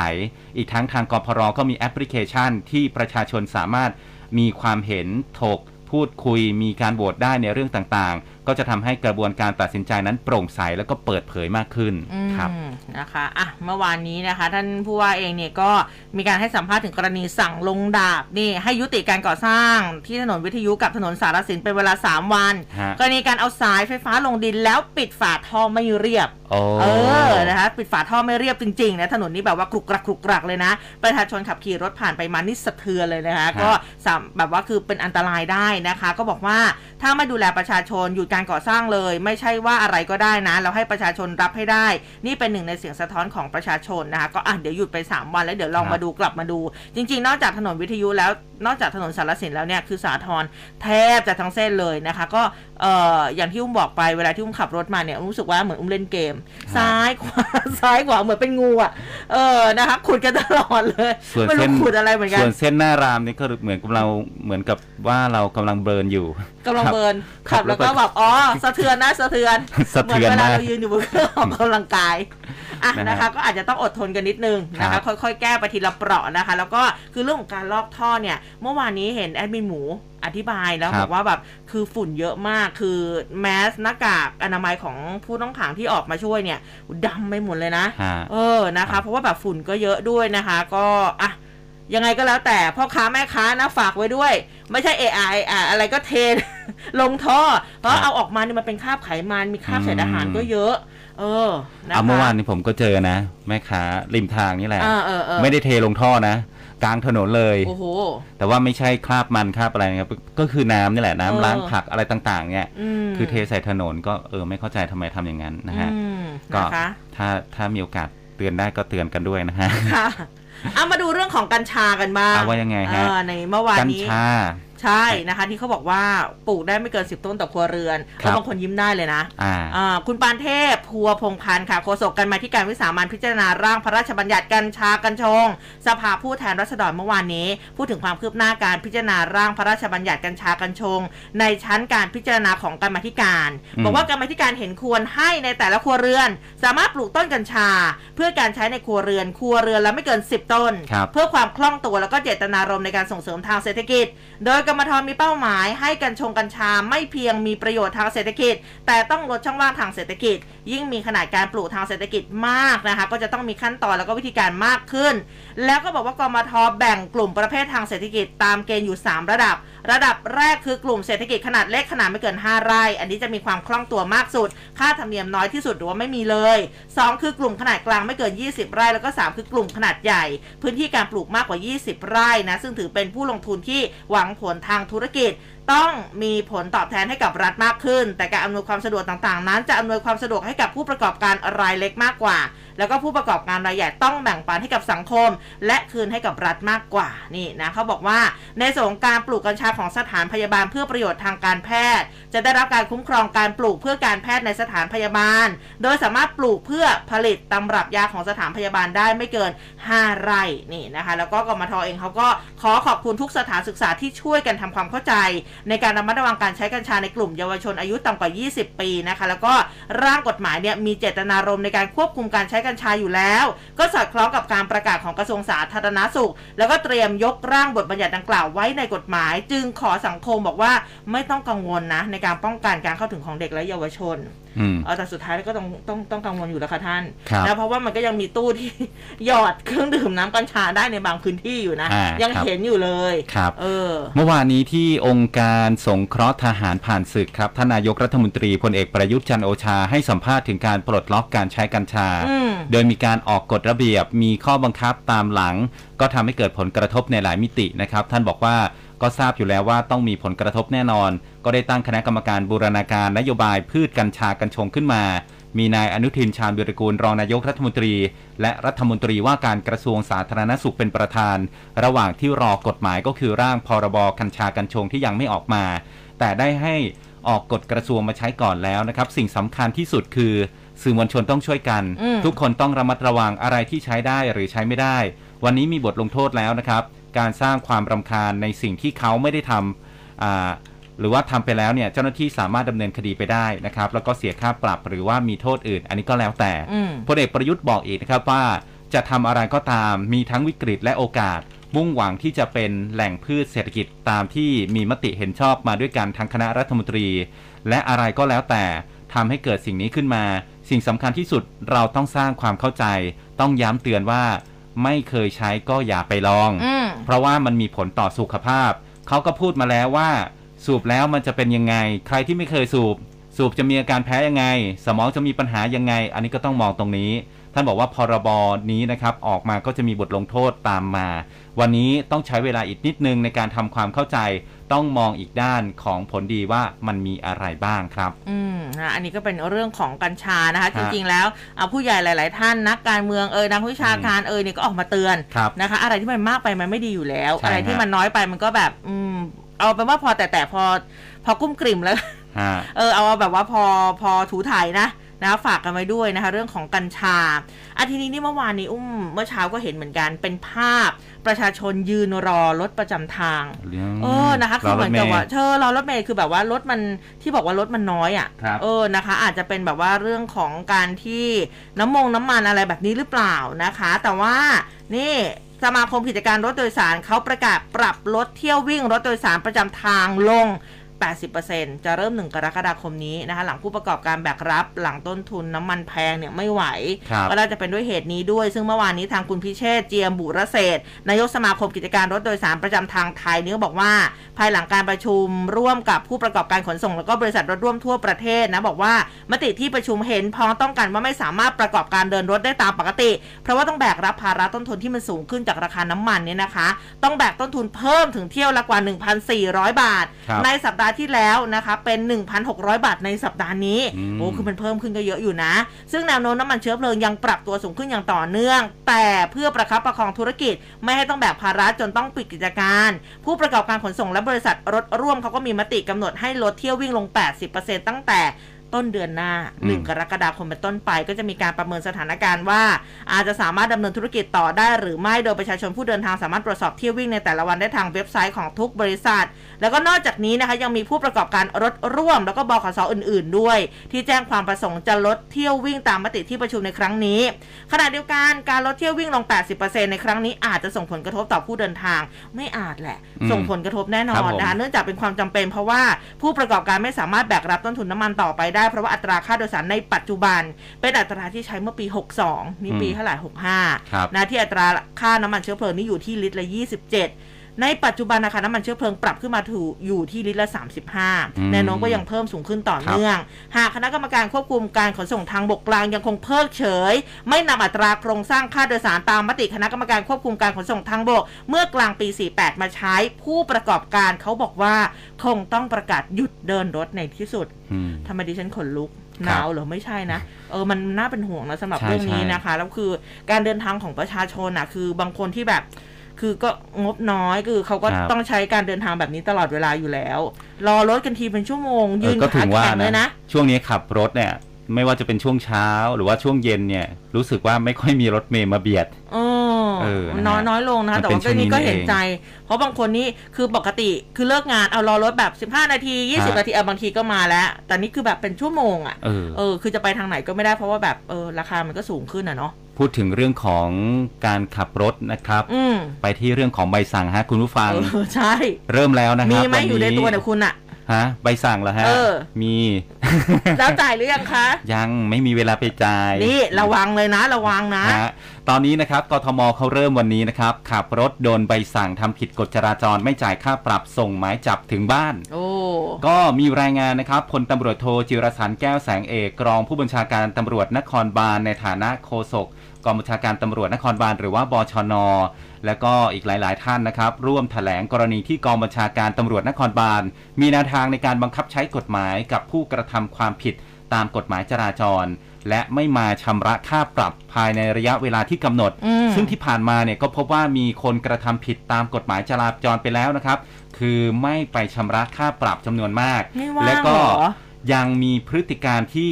อีกทั้งทางกพรก็มีแอปพลิเคชันที่ประชาชนสามารถมีความเห็นถกพูดคุยมีการโหวตได้ในเรื่องต่างๆก็จะทำให้กระบวนการตัดสินใจนั้นโปร่งใสแล้วก็เปิดเผยมากขึ้นอืมครับนะคะอะเมื่อวานนี้นะคะ ท่านผู้ว่าเองเนี่ยก็มีการให้สัมภาษณ์ถึงกรณีสั่งลงดาบนี่ให้ยุติการก่อสร้างที่ถนนวิทยุกับถนนสารสินเป็นเวลา 3 วันฮะกรณีการเอาสายไฟฟ้าลงดินแล้วปิดฝาท่อไม่เรียบโอ้เออนะคะปิดฝาท่อไม่เรียบจริงๆนะถนนนี้แบบว่ากรุกกรักกรุกกรักเลยนะ ประชาชนขับขี่รถผ่านไปมานี่สะเทือนเลยนะคะ ก็สามแบบว่าคือเป็นอันตรายได้นะคะ ก็บอกว่าถ้าไม่ดูแลประชาชนหยุดการก่อสร้างเลย ไม่ใช่ว่าอะไรก็ได้นะ เราให้ประชาชนรับให้ได้ นี่เป็นหนึ่งในเสียงสะท้อนของประชาชนนะคะก็อะเดี๋ยวหยุดไป 3 วันแล้วเดี๋ยวลองมาดูกลับมาดู จริง ๆ นอกจากถนนวิทยุแล้วนอกจากถนนสารสินแล้วเนี่ยคือสาทรแทบจะทั้งเส้นเลยนะคะ ก็เอ่ออย่างที่อุ้มบอกไปเวลาที่อุ้มขับรถมาเนี่ยอุ้มรู้สึกว่าเหมือนอุ้มเล่นเกม ซ้ายขวาซ้ายขวาเหมือนเป็นงูอะเออนะคะขุดกันตลอดเลยส่วนไม่เส้รู้นขุดอะไรเหมือนกัส่นวนเส้นหน้ารามนี่ก็เหมือนกับเราเหมือนกับว่าเรากำลังเบิร์นอยู่กำลังครับเบิร์นครัขับบแล้วก็แล้วก็แบบอ๋อสะเทือนนะสะเทือนสะเหมือนเทือนเวลามากเรายืนอยู่บนเครื่องออกกำลังกายอะนะฮะนะคะ ก็อาจจะต้องอดทนกันนิดนึงนะครัคะบค่อยๆ แก้ไปทีละเปราะนะคะ แล้วก็คือเรื่องของการลอกท่อเนี่ย เมื่อวานนี้เห็นแอดมินหมูอธิบายแล้วบอกว่าแบบคือฝุ่นเยอะมากคือแมสหน้ากากอนามัยของผู้ต้องขังที่ออกมาช่วยเนี่ยดำไปหมดเลยนะฮะเออนะคะ เพราะว่าแบบฝุ่นก็เยอะด้วยนะคะ ก็อะ ยังไงก็แล้วแต่พ่อค้าแม่ค้านะฝากไว้ด้วย ไม่ใช่ AI อะอะไรก็เทลงท่อ เพราะครับเอาออกมานี่มันเป็นคราบไขมันมีคราบอืมเศษอาหารก็เยอะ เอเออนะคะเอาเมื่อวานนี้ผมก็เจอนะ แม่ค้าริมทางนี่แหละเออเออเออไม่ได้เทลงท่อนะกลางถนนเลยโอ้โหแต่ว่าไม่ใช่คราบมันคราบอะไรนะครับ ก็คือน้ำนี่แหละน้ำเออล้างผักอะไรต่างๆ เนี่ยมคือเทใส่ถนนก็เออไม่เข้าใจทำไมทำอย่างนั้นนะฮะอืมก็นะคะถ้าถ้ามีโอกาสเตือนได้ก็เตือนกันด้วยนะฮะค่ะ เอามาดูเรื่องของกัญชากันบ้างเอาว่ายังไงฮะเออในเมื่อวานกัญนี้ชา ใช่นะคะ ที่เขาบอกว่าปลูกได้ไม่เกิน 10 ต้นต่อครัวเรือนครับเออบางคนยิ้มได้เลยนะอ่า อ่าคุณปานเทพพัวพงพันธ์ค่ะโฆษกกันมาที่การวิสามันพิจารณาร่างพระราชบัญญัติกัญชากัญชง สภาผู้แทนราษฎรเมื่อวานนี้ พูดถึงความคืบหน้าการพิจารณาร่างพระราชบัญญัติกัญชากัญชง ในชั้นการพิจารณาของกรรมาธิการ อืม บอกว่ากรรมาธิการเห็นควรให้ในแต่ละครัวเรือน สามารถปลูกต้นกัญชา เพื่อการใช้ในครัวเรือน ครัวเรือนละไม่เกิน 10 ต้น ครับ เพื่อความคล่องตัวแล้วก็เจตนารมณ์ในการส่งเสริมทางเศรษฐกิจ โดยกรมธมีเป้าหมายให้กัญชงกัญชาไม่เพียงมีประโยชน์ทางเศรษฐกิจ แต่ต้องลดช่องว่างทางเศรษฐกิจ ยิ่งมีขนาดการปลูกทางเศรษฐกิจมากนะคะ ก็จะต้องมีขั้นตอนแล้วก็วิธีการมากขึ้น แล้วก็บอกว่ากรมทแบ่งกลุ่มประเภททางเศรษฐกิจตามเกณฑ์อยู่ 3 ระดับระดับแรกคือกลุ่มเศรษฐกิจขนาดเล็กขนาดไม่เกิน 5 ไร่ อันนี้จะมีความคล่องตัวมากสุด ค่าธรรมเนียมน้อยที่สุดหรือว่าไม่มีเลย 2 คือกลุ่มขนาดกลางไม่เกิน 20 ไร่แล้วก็ 3 คือกลุ่มขนาดใหญ่ พื้นที่การปลูกมากกว่า 20 ไร่นะซึ่งถือเป็นผู้ลงทุนที่หวังผลทางธุรกิจต้องมีผลตอบแทนให้กับรัฐมากขึ้น แต่การอำนวยความสะดวกต่างๆ นั้น จะอำนวยความสะดวกให้กับผู้ประกอบการรายเล็กมากกว่า แล้วก็ผู้ประกอบการรายใหญ่ต้องแบ่งปันให้กับสังคม และคืนให้กับรัฐมากกว่านี่นะเขาบอกว่าในส่วนของการปลูกกัญชาของสถานพยาบาลเพื่อประโยชน์ทางการแพทย์ จะได้รับการคุ้มครองการปลูกเพื่อการแพทย์ในสถานพยาบาล โดยสามารถปลูกเพื่อผลิตตำรับยาของสถานพยาบาลได้ไม่เกิน 5 ไร่นี่นะคะ แล้วก็กมทเองเขาก็ขอขอบคุณทุกสถานศึกษาที่ช่วยกันทำความเข้าใจในการระมัดระวังการใช้กัญชาในกลุ่มเยาวชนอายุต่ำกว่า 20 ปีนะคะ แล้วก็ร่างกฎหมายเนี่ยมีเจตนารมณ์ในการควบคุมการใช้กัญชาอยู่แล้ว ก็สอดคล้องกับการประกาศของกระทรวงสาธารณสุข แล้วก็เตรียมยกร่างบทบัญญัติดังกล่าวไว้ในกฎหมาย จึงขอสังคมบอกว่าไม่ต้องกังวลนะ ในการป้องกันการเข้าถึงของเด็กและเยาวชนอืมเออแต่สุดท้ายก็ต้องต้องต้องกังวลอยู่แล้วค่ะท่านครับนะเพราะว่ามันก็ยังมีตู้ที่หยอดเครื่องดื่มน้ำกัญชาได้ในบางพื้นที่อยู่นะอ่ายังครับเห็นอยู่เลยครับเออ เมื่อวานนี้ที่องค์การสงเคราะห์ทหารผ่านศึกครับท่านนายกรัฐมนตรีพลเอกประยุทธ์จันทร์โอชาให้สัมภาษณ์ถึงการปลดล็อกการใช้กัญชาอืมโดยมีการออกกฎระเบียบมีข้อบังคับตามหลัง ก็ทำให้เกิดผลกระทบในหลายมิตินะครับ ท่านบอกว่าก็ทราบอยู่แล้วว่าต้องมีผลกระทบแน่นอน ก็ได้ตั้งคณะกรรมการบูรณาการนโยบายพืชกัญชากัญชงขึ้นมา มีนายอนุทินชาญวิรกูลรองนายกรัฐมนตรี และรัฐมนตรีว่าการกระทรวงสาธารณสุขเป็นประธาน ระหว่างที่รอกฎหมายก็คือร่างพรบกัญชากัญชงที่ยังไม่ออกมา แต่ได้ให้ออกกฎกระทรวงมาใช้ก่อนแล้วนะครับ สิ่งสำคัญที่สุดคือสื่อมวลชนต้องช่วยกันอืมทุกคนต้องระมัดระวังอะไรที่ใช้ได้หรือใช้ไม่ได้ วันนี้มีบทลงโทษแล้วนะครับ การสร้างความรำคาญในสิ่งที่เขาไม่ได้ทำอ่า หรือว่าทำไปแล้วเนี่ยเจ้าหน้าที่สามารถดำเนินคดีไปได้นะครับ แล้วก็เสียค่าปรับหรือว่ามีโทษอื่น อันนี้ก็แล้วแต่อืมพลเอกประยุทธ์บอกอีกนะครับว่าจะทำอะไรก็ตามมีทั้งวิกฤตและโอกาส มุ่งหวังที่จะเป็นแหล่งพืชเศรษฐกิจตามที่มีมติเห็นชอบมาด้วยกันทางคณะรัฐมนตรี และอะไรก็แล้วแต่ทำให้เกิดสิ่งนี้ขึ้นมา สิ่งสำคัญที่สุดเราต้องสร้างความเข้าใจ ต้องย้ำเตือนว่าไม่เคยใช้ก็อย่าไปลองอืมเพราะว่ามันมีผลต่อสุขภาพ เขาก็พูดมาแล้วว่า สูบแล้วมันจะเป็นยังไง ใครที่ไม่เคยสูบ สูบจะมีอาการแพ้ยังไง สมองจะมีปัญหายังไง อันนี้ก็ต้องมองตรงนี้ ท่านบอกว่าพรบนี้นะครับออกมาก็จะมีบทลงโทษตามมา วันนี้ต้องใช้เวลาอีกนิดนึงในการทำความเข้าใจ ต้องมองอีกด้านของผลดีว่ามันมีอะไรบ้างครับ อืมนะอันนี้ก็เป็นเรื่องของกัญชานะคะฮะจริงๆแล้วเอาผู้ใหญ่หลาย ๆ ท่านนักการเมืองเอ่ยนักวิชาการเอ่ยเนี่ยก็ออกมาเตือนครับนะคะ อะไรที่มันมากไปมันไม่ดีอยู่แล้วใช่อะไรที่ฮะมันน้อยไปมันก็แบบอืม เอาเป็นว่าพอแต่แต่พอพอกุ้มกลิ่มแล้วฮะเออเอาแบบว่าพอพอถูถ่ายนะนะฝากกันไว้ด้วยนะคะ เรื่องของกัญชาอาทีนี้นี่เมื่อวานนี้อุ้มเมื่อเช้าก็เห็นเหมือนกันเป็นภาพประชาชนยืนรอรถประจำทางเออนะคะคือเหมือนกับว่าเธอเรารถเมล์คือแบบว่ารถมันที่บอกว่ารถมันน้อยอะครับ่ะเออนะคะ อาจจะเป็นแบบว่าเรื่องของการที่น้ำมงน้ำมันอะไรแบบนี้หรือเปล่านะคะ แต่ว่านี่ สมาคมกิจการรถโดยสารเขาประกาศปรับลดเที่ยววิ่งรถโดยสารประจำทางลง 80%จะเริ่ม 1 กรกฎาคมนี้นะคะ หลังผู้ประกอบการแบกรับ หลังต้นทุนน้ำมันแพงเนี่ยไม่ไหวครับก็น่าจะเป็นด้วยเหตุนี้ด้วย ซึ่งเมื่อวานนี้ทางคุณพิเชษฐ์เจียมบุรเศรษฐ์นายกสมาคมกิจการรถโดยสารประจำทางไทยนี่ก็บอกว่า ภายหลังการประชุมร่วมกับผู้ประกอบการขนส่ง แล้วก็บริษัทรถร่วมทั่วประเทศนะบอกว่ามติที่ประชุมเห็นพ้องต้องกันว่าไม่สามารถประกอบการเดินรถได้ตามปกติ เพราะว่าต้องแบกรับภาระต้นทุนที่มันสูงขึ้นจากราคาน้ำมันเนี่ยนะคะ ต้องแบกต้นทุนเพิ่มถึงเที่ยวละกว่า 1,400 บาทครับในสัปดาห์ที่แล้วนะคะเป็น 1,600 บาทในสัปดาห์นี้อืมโอ้คือมันเพิ่มขึ้นก็เยอะอยู่นะ ซึ่งแนวโน้มน้ำมันเชื้อเพลิงยังปรับตัวสูงขึ้นอย่างต่อเนื่อง แต่เพื่อประคับประคองธุรกิจ ไม่ให้ต้องแบกภาระจนต้องปิดกิจการ ผู้ประกอบการขนส่งและบริษัทรถร่วมเขาก็มีมติกำหนดให้ลดเที่ยววิ่งลง 80%ตั้งแต่ ต้นเดือนหน้าอืม1กรกฎาคมเป็นต้นไป ก็จะมีการประเมินสถานการณ์ว่า อาจจะสามารถดำเนินธุรกิจต่อได้หรือไม่โดยประชาชนผู้เดินทางสามารถตรวจสอบเที่ยววิ่งในแต่ละวันได้ทางเว็บไซต์ของทุกบริษัท แล้วก็นอกจากนี้นะคะยังมีผู้ประกอบการรถร่วม แล้วก็บขสอื่น ๆ ด้วย ที่แจ้งความประสงค์จะลดเที่ยววิ่งตามมติที่ประชุมในครั้งนี้ขณะเดียวกันการลดเที่ยววิ่งลง 80%ในครั้งนี้อาจจะส่งผลกระทบต่อผู้เดินทางไม่อาจแหละอืมส่งผลกระทบแน่นอครับนผมนะคะเนื่องจากเป็นความจำเป็น เพราะว่าผู้ประกอบการไม่สามารถแบกรับต้นทุนน้ำมันต่อไปได้เพราะว่าอัตราค่าโดยสารในปัจจุบัน เป็นอัตราที่ใช้เมื่อปี 62 นี่ปีเท่าไหร่65ครับนะที่อัตราค่าน้ำมันเชื้อเพลิงนี่อยู่ที่ลิตรละ 27 ในปัจจุบันนะคะน้ำมันเชื้อเพลิงปรับขึ้นมาถูอยู่ที่ลิตรละอืม35 แนวโน้มก็ยังเพิ่มสูงขึ้นต่อเนื่อง หากคณะกรรมการควบคุมการขนส่งทางบกกลางยังคงเพิกเฉย ไม่นำอัตราโครงสร้างค่าโดยสารตามมติคณะกรรมการควบคุมการขนส่งทางบก เมื่อกลางปี 48 มาใช้ผู้ประกอบการเขาบอกว่าคงต้องประกาศหยุดเดินรถในที่สุดอืมทำไมดิฉันขนลุกครัหบนาวเหรอไม่ใช่นะ เออมันน่าเป็นห่วงนะสำหรับใช่เรื่องนี้ใช่นะคะ แล้วคือการเดินทางของประชาชนอะคือบางคนที่แบบ คือก็งบน้อยคือเขาก็ครับ ต้องใช้การเดินทางแบบนี้ตลอดเวลาอยู่แล้ว รอรถกันทีเป็นชั่วโมงเอยือนก็ถึขางว่าแข็งเลยนะช่วงนี้ขับรถเนี่ย ไม่ว่าจะเป็นช่วงเช้าหรือว่าช่วงเย็นเนี่ย รู้สึกว่าไม่ค่อยมีรถเมย์มาเบียดเออเออนะฮะน้อยน้อยลงนะคะมันแต่เป็นว่าก็นี่ช่วงนี้ก็นี่เห็นเองใจ เพราะบางคนนี่คือปกติคือเลิกงานเอารอรถแบบ 15 นาทีฮะ20 นาทีเอาบางทีก็มาแล้ว แต่นี่คือแบบเป็นชั่วโมงอะเออเออคือจะไปทางไหนก็ไม่ได้เพราะว่าแบบเออราคามันก็สูงขึ้นอะเนาะพูดถึงเรื่องของการขับรถนะครับอืมไปที่เรื่องของใบสั่งฮะคุณผู้ฟังเออใช่ เริ่มแล้วนะคมีรับไหมวันอยู่ในนี้ตัวเนี่ยคุณอะ ฮะใบสั่งเหรอฮะ เออ มี แล้วจ่ายหรือยังคะ ยังไม่มีเวลาไปจ่ายนี่ระวังเลยนะระวังนะ ฮะตอนนี้นะครับกทมเขาเริ่มวันนี้นะครับขับรถโดนใบสั่งทำผิดกฎจราจรไม่จ่ายค่าปรับส่งหมายจับถึงบ้าน โอ้ ก็มีรายงานนะครับพลตำรวจโทจิรสันแก้วแสงเอกรองผู้บัญชาการตำรวจนครบาลในฐานะโฆษกกองบัญชาการตำรวจนครบาลหรือว่าบชน และก็อีกหลาย ๆ ท่านนะครับ ร่วมแถลงกรณีที่กองบัญชาการตำรวจนครบาล มีแนวทางในการบังคับใช้กฎหมายกับผู้กระทำความผิดตามกฎหมายจราจร และไม่มาชำระค่าปรับภายในระยะเวลาที่กำหนดอืมซึ่งที่ผ่านมาเนี่ยก็พบว่ามีคนกระทำผิดตามกฎหมายจราจรไปแล้วนะครับ คือไม่ไปชำระค่าปรับจำนวนมากไม่ว่างและก็เหรอยังมีพฤติการที่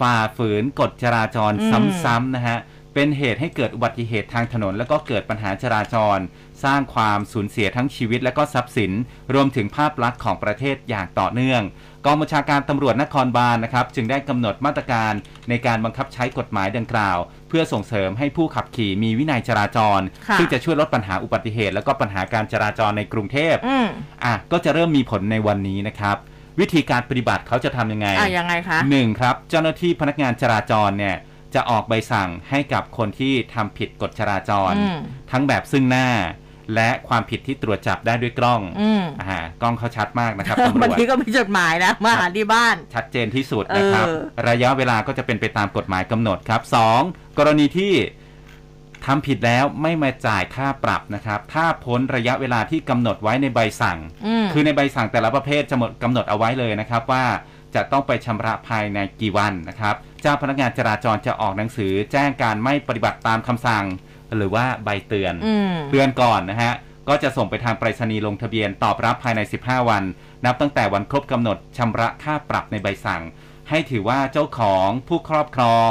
ฝ่าฝืนกฎจราจรอืมซ้ำๆนะฮะ เป็นเหตุให้เกิดอุบัติเหตุทางถนน แล้วก็เกิดปัญหาจราจร สร้างความสูญเสียทั้งชีวิตและก็ทรัพย์สิน รวมถึงภาพลักษณ์ของประเทศอย่างต่อเนื่อง กองบัญชาการตำรวจนครบาลนะครับ จึงได้กำหนดมาตรการในการบังคับใช้กฎหมายดังกล่าว เพื่อส่งเสริมให้ผู้ขับขี่มีวินัยจราจรค่ะซึ่งจะช่วยลดปัญหาอุบัติเหตุ และก็ปัญหาการจราจรในกรุงเทพอืมอะก็จะเริ่มมีผลในวันนี้นะครับวิธีการปฏิบัติเขาจะทำยังไงอะยังไงคะหนึ่งครับเจ้าหน้าที่พนักงานจราจรเนี่ย จะออกใบสั่งให้กับคนที่ทำผิดกฎจราจรอืมทั้งแบบซึ่งหน้า และความผิดที่ตรวจจับได้ด้วยกล้องอืมอ่ากล้องเขาชัดมากนะครับตำรบางวจทีก็มีจดหมายนะมาหาที่บ้าน ชัดเจนที่สุดนะครับเออระยะเวลาก็จะเป็นไปตามกฎหมายกำหนดครับสองกรณีที่ทำผิดแล้วไม่มาจ่ายค่าปรับนะครับ ถ้าพ้นระยะเวลาที่กำหนดไว้ในใบสั่งอืมคือในใบสั่งแต่ละประเภทจะหมดกำหนดเอาไว้เลยนะครับว่าจะต้องไปชำระภายในกี่วันนะครับ เจ้าพนักงานจราจรจะออกหนังสือแจ้งการไม่ปฏิบัติตามคำสั่ง หรือว่าใบเตือนอืมเตือนก่อนนะฮะก็จะส่งไปทางไปรษณีย์ลงทะเบียนตอบรับภายใน 15 วัน นับตั้งแต่วันครบกำหนดชำระค่าปรับในใบสั่ง ให้ถือว่าเจ้าของผู้ครอบครอง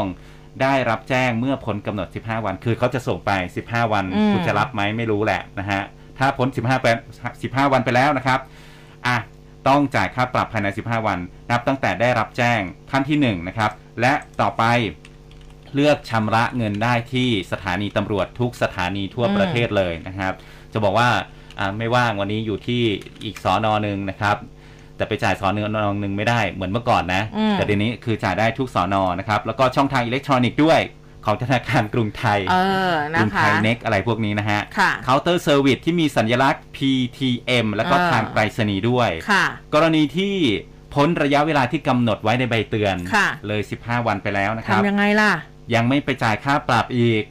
ได้รับแจ้งเมื่อพ้นกำหนด 15 วัน คือเขาจะส่งไป 15 วันอืมคุณจะรับไหมไม่รู้แหละนะฮะถ้าพ้น 15ไป15 วันไปแล้วนะครับอะ ต้องจ่ายค่าปรับภายใน 15 วัน นับตั้งแต่ได้รับแจ้งขั้นที่ 1 นะครับ และต่อไปเลือกชำระเงินได้ที่สถานีตำรวจทุกสถานีทั่วอืมประเทศเลยนะครับ จะบอกว่าอ่าไม่ว่างวันนี้อยู่ที่อีกสอนอหนึ่งนะครับ แต่ไปจ่ายสอนอหนึ่งไม่ได้เหมือนเมื่อก่อนนะอืมแต่เดี๋ยวนี้คือจ่ายได้ทุกสอนอนะครับ แล้วก็ช่องทางอิเล็กทรอนิกส์ด้วย ของธนาคารกรุงไทยเออกรุนะงไทคะยเน็กอะไรพวกนี้นะฮะค่ะเคาน์เตอร์เซอร์วิสที่มีสัญลักษณ์ PTM แล้วก็อ่าทางไปรษณีย์ด้วยค่ะกรณีที่พ้นระยะเวลาที่กำหนดไว้ในใบเตือนค่ะเลย 15 วันไปแล้วนะครับทำยังไงล่ะ ยังไม่ไปจ่ายค่าปรับอีก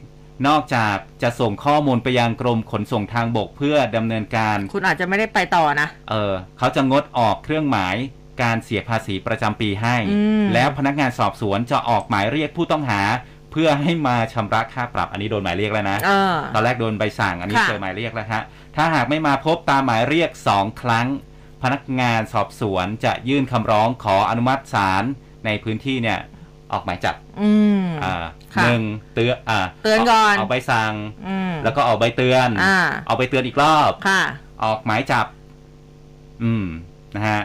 นอกจากจะส่งข้อมูลไปยังกรมขนส่งทางบกเพื่อดำเนินการ คุณอาจจะไม่ได้ไปต่อนะ เออ เขาจะงดออกเครื่องหมายการเสียภาษีประจำปีให้อืมแล้วพนักงานสอบสวนจะออกหมายเรียกผู้ต้องหาเพื่อให้มาชำระค่าปรับอันนี้โดนหมายเรียกแล้วนะเออตอนแรกโดนใบสั่งอันนี้ค่ะเจอหมายเรียกแล้วฮะถ้าหากไม่มาพบตามหมายเรียก2ครั้ง พนักงานสอบสวนจะยื่นคำร้องขออนุมัติศาลในพื้นที่เนี่ยออกหมายจับอืมอ่าค่ะหนึ่งเตือนอ่าเตือนก่อนเอาใบสั่งอืมแล้วก็ออกใบเตือนอ่าเอาใบเตือนอีกรอบค่ะออกหมายจับ อืมนะฮะ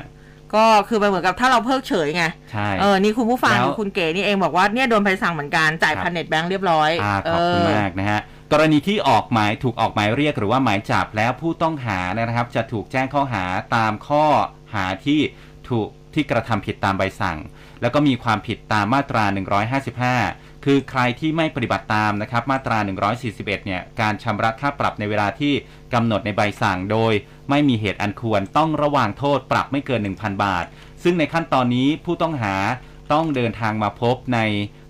ก็คือมันเหมือนกับถ้าเราเพิกเฉยไงใช่เออนี่คุณผู้ฟังแล้วคือคุณเก๋นี่เองบอกว่าเนี่ยโดนใบสั่งเหมือนกันจ่ายครับพันเน็ตแบงค์เรียบร้อยอ่าขอบคุณเมากนะฮะกรณีที่ออกหมายถูกออกหมายเรียกหรือว่าหมายจับแล้วผู้ต้องหานะครับ จะถูกแจ้งข้อหาตามข้อหาที่ถูกที่กระทำผิดตามใบสั่ง แล้วก็มีความผิดตามมาตรา 155 คือใครที่ไม่ปฏิบัติตามนะครับมาตรา 141 เนี่ยการชำระค่าปรับในเวลาที่กำหนดในใบสั่งโดย ไม่มีเหตุอันควรต้องระวางโทษปรับไม่เกิน 1,000 บาท ซึ่งในขั้นตอนนี้ผู้ต้องหาต้องเดินทางมาพบใน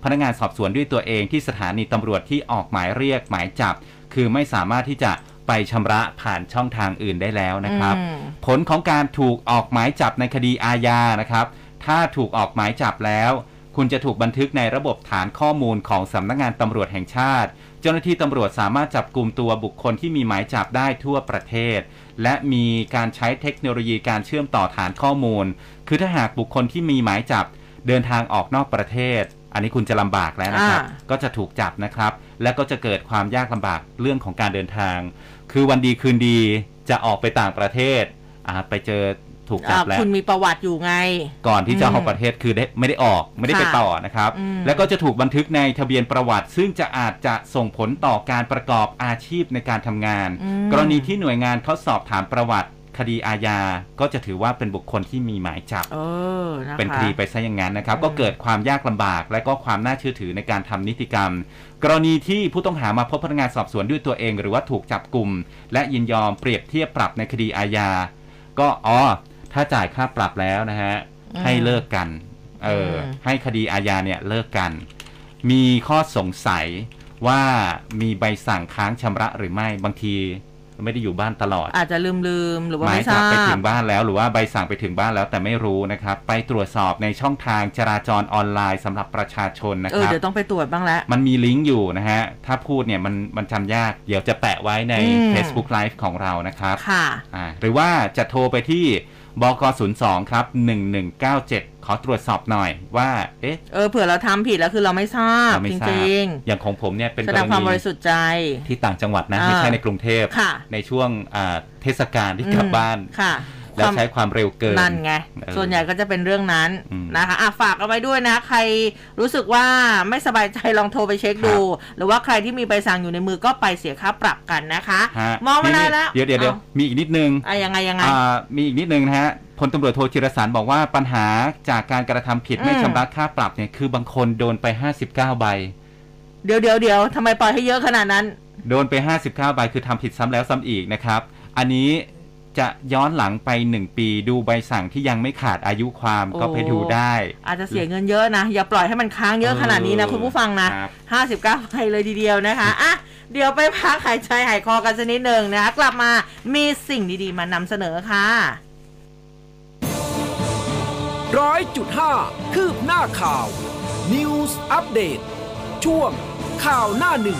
พนักงานสอบสวนด้วยตัวเองที่สถานีตำรวจที่ออกหมายเรียกหมายจับ คือไม่สามารถที่จะไปชำระผ่านช่องทางอื่นได้แล้วนะครับอืมผลของการถูกออกหมายจับในคดีอาญานะครับ ถ้าถูกออกหมายจับแล้ว คุณจะถูกบันทึกในระบบฐานข้อมูลของสำนักงานตำรวจแห่งชาติ เจ้าหน้าที่ตำรวจสามารถจับกลุ่มตัวบุคคลที่มีหมายจับได้ทั่วประเทศ และมีการใช้เทคโนโลยีการเชื่อมต่อฐานข้อมูล คือถ้าหากบุคคลที่มีหมายจับเดินทางออกนอกประเทศ อันนี้คุณจะลำบากแล้วนะครับ อ่า ก็จะถูกจับนะครับ และก็จะเกิดความยากลำบากเรื่องของการเดินทาง คือวันดีคืนดีจะออกไปต่างประเทศอ่าไปเจอ ถูกจับอ่าแล้วคุณมีประวัติอยู่ไง ก่อนที่จะอืมออกประเทศคือได้ไม่ได้ออกไม่ได้ไปค่ะต่อนะครับอืมแล้วก็จะถูกบันทึกในทะเบียนประวัติ ซึ่งจะอาจจะส่งผลต่อการประกอบอาชีพในการทำงานอืมกรณีที่หน่วยงานเขาสอบถามประวัติคดีอาญา ก็จะถือว่าเป็นบุคคลที่มีหมายจับเออนะคะเป็นคดีไปซะอย่างนั้นนะครับอืมก็เกิดความยากลำบาก และก็ความน่าเชื่อถือในการทำนิติกรรม กรณีที่ผู้ต้องหามาพบพนักงานสอบสวนด้วยตัวเอง หรือว่าถูกจับกลุ่ม และยินยอมเปรียบเทียบปรับในคดีอาญา ก็อ๋อ ถ้าจ่ายค่าปรับแล้วนะฮะอืมให้เลิกกัน เอออมให้คดีอาญาเนี่ยเลิกกัน มีข้อสงสัยว่ามีใบสั่งค้างชำระหรือไม่บางทีไม่ได้อยู่บ้านตลอด อาจจะลืมลืมๆหรือว่าหมายไม่ทจัราบไปถึบงบ้านแล้วหรือว่าใบสั่งไปถึงบ้านแล้วแต่ไม่รู้นะครับ ไปตรวจสอบในช่องทางจราจรออนไลน์สำหรับประชาชนนะเอคอรับเดี๋ยวต้องไปตรวจบ้างแล้ว มันมีลิงก์อยู่นะฮะ ถ้าพูดเนี่ยมันมันจำยาก เดี๋ยวจะแปะไว้ในอืม Facebook Live ของเรานะครับค่ะอ่าหรือว่าจะโทรไปที่ บก02ครับ1197 ขอตรวจสอบหน่อยว่า เอ๊ะ เออเผื่อเราทำผิดแล้วคือเราไม่ทราบ เราไม่จทราบ ริงอย่างของผมเนี่ยเป็นๆแสกดรงความบณีริสุทธิ์ใจ ที่ต่างจังหวัดนะ อ่าไม่ใช่ในกรุงเทพ ค่ะ ในช่วงอ่าเทศกาลที่กลับอืม บ้าน ค่ะ แล้วใช้ความเร็วเกินนั่นไงเออส่วนใหญ่ก็จะเป็นเรื่องนั้นอืมนะคะอะฝากเอาไว้ด้วยนะ ใครรู้สึกว่าไม่สบายใจลองโทรไปเช็คดู หรือว่าใครที่มีใบสั่งอยู่ในมือก็ไปเสียค่าปรับกันนะคะฮะมองเวลาแล้วเดี๋ยวเดี๋ยวเดี๋ยวอามีอีกนิดนึงอะยังไงยังไงอ่ามีอีกนิดนึงนะฮะพลตำรวจโทจิรสารบอกว่าปัญหาจากการกระทำผิดอืมไม่ชำระค่าปรับเนี่ยคือบางคนโดนไป 59 ใบ เดี๋ยวเดี๋ยวเดี๋ยวทำไมปล่อยให้เยอะขนาดนั้น โดนไป 59 ใบคือทำผิดซ้ำแล้วซ้ำอีกนะครับ อันนี้ จะย้อนหลังไป 1 ปีดูใบสั่งที่ยังไม่ขาดอายุความโอ้ก็ไปดูได้ อาจจะเสียเงินเยอะนะ อย่าปล่อยให้มันค้างเยอะขนาดนี้นะเออคุณผู้ฟังนะครับห้าสิบเก้าใบเลยทีเดียวนะคะอะเดี๋ยวไปพักหายใจหายคอกันสักนิดหนึ่งนะคะ กลับมามีสิ่งดีๆ มานำเสนอค่ะร้อยจุดห้าคืบหน้าข่าว News อัปเดตช่วงข่าวหน้าหนึ่ง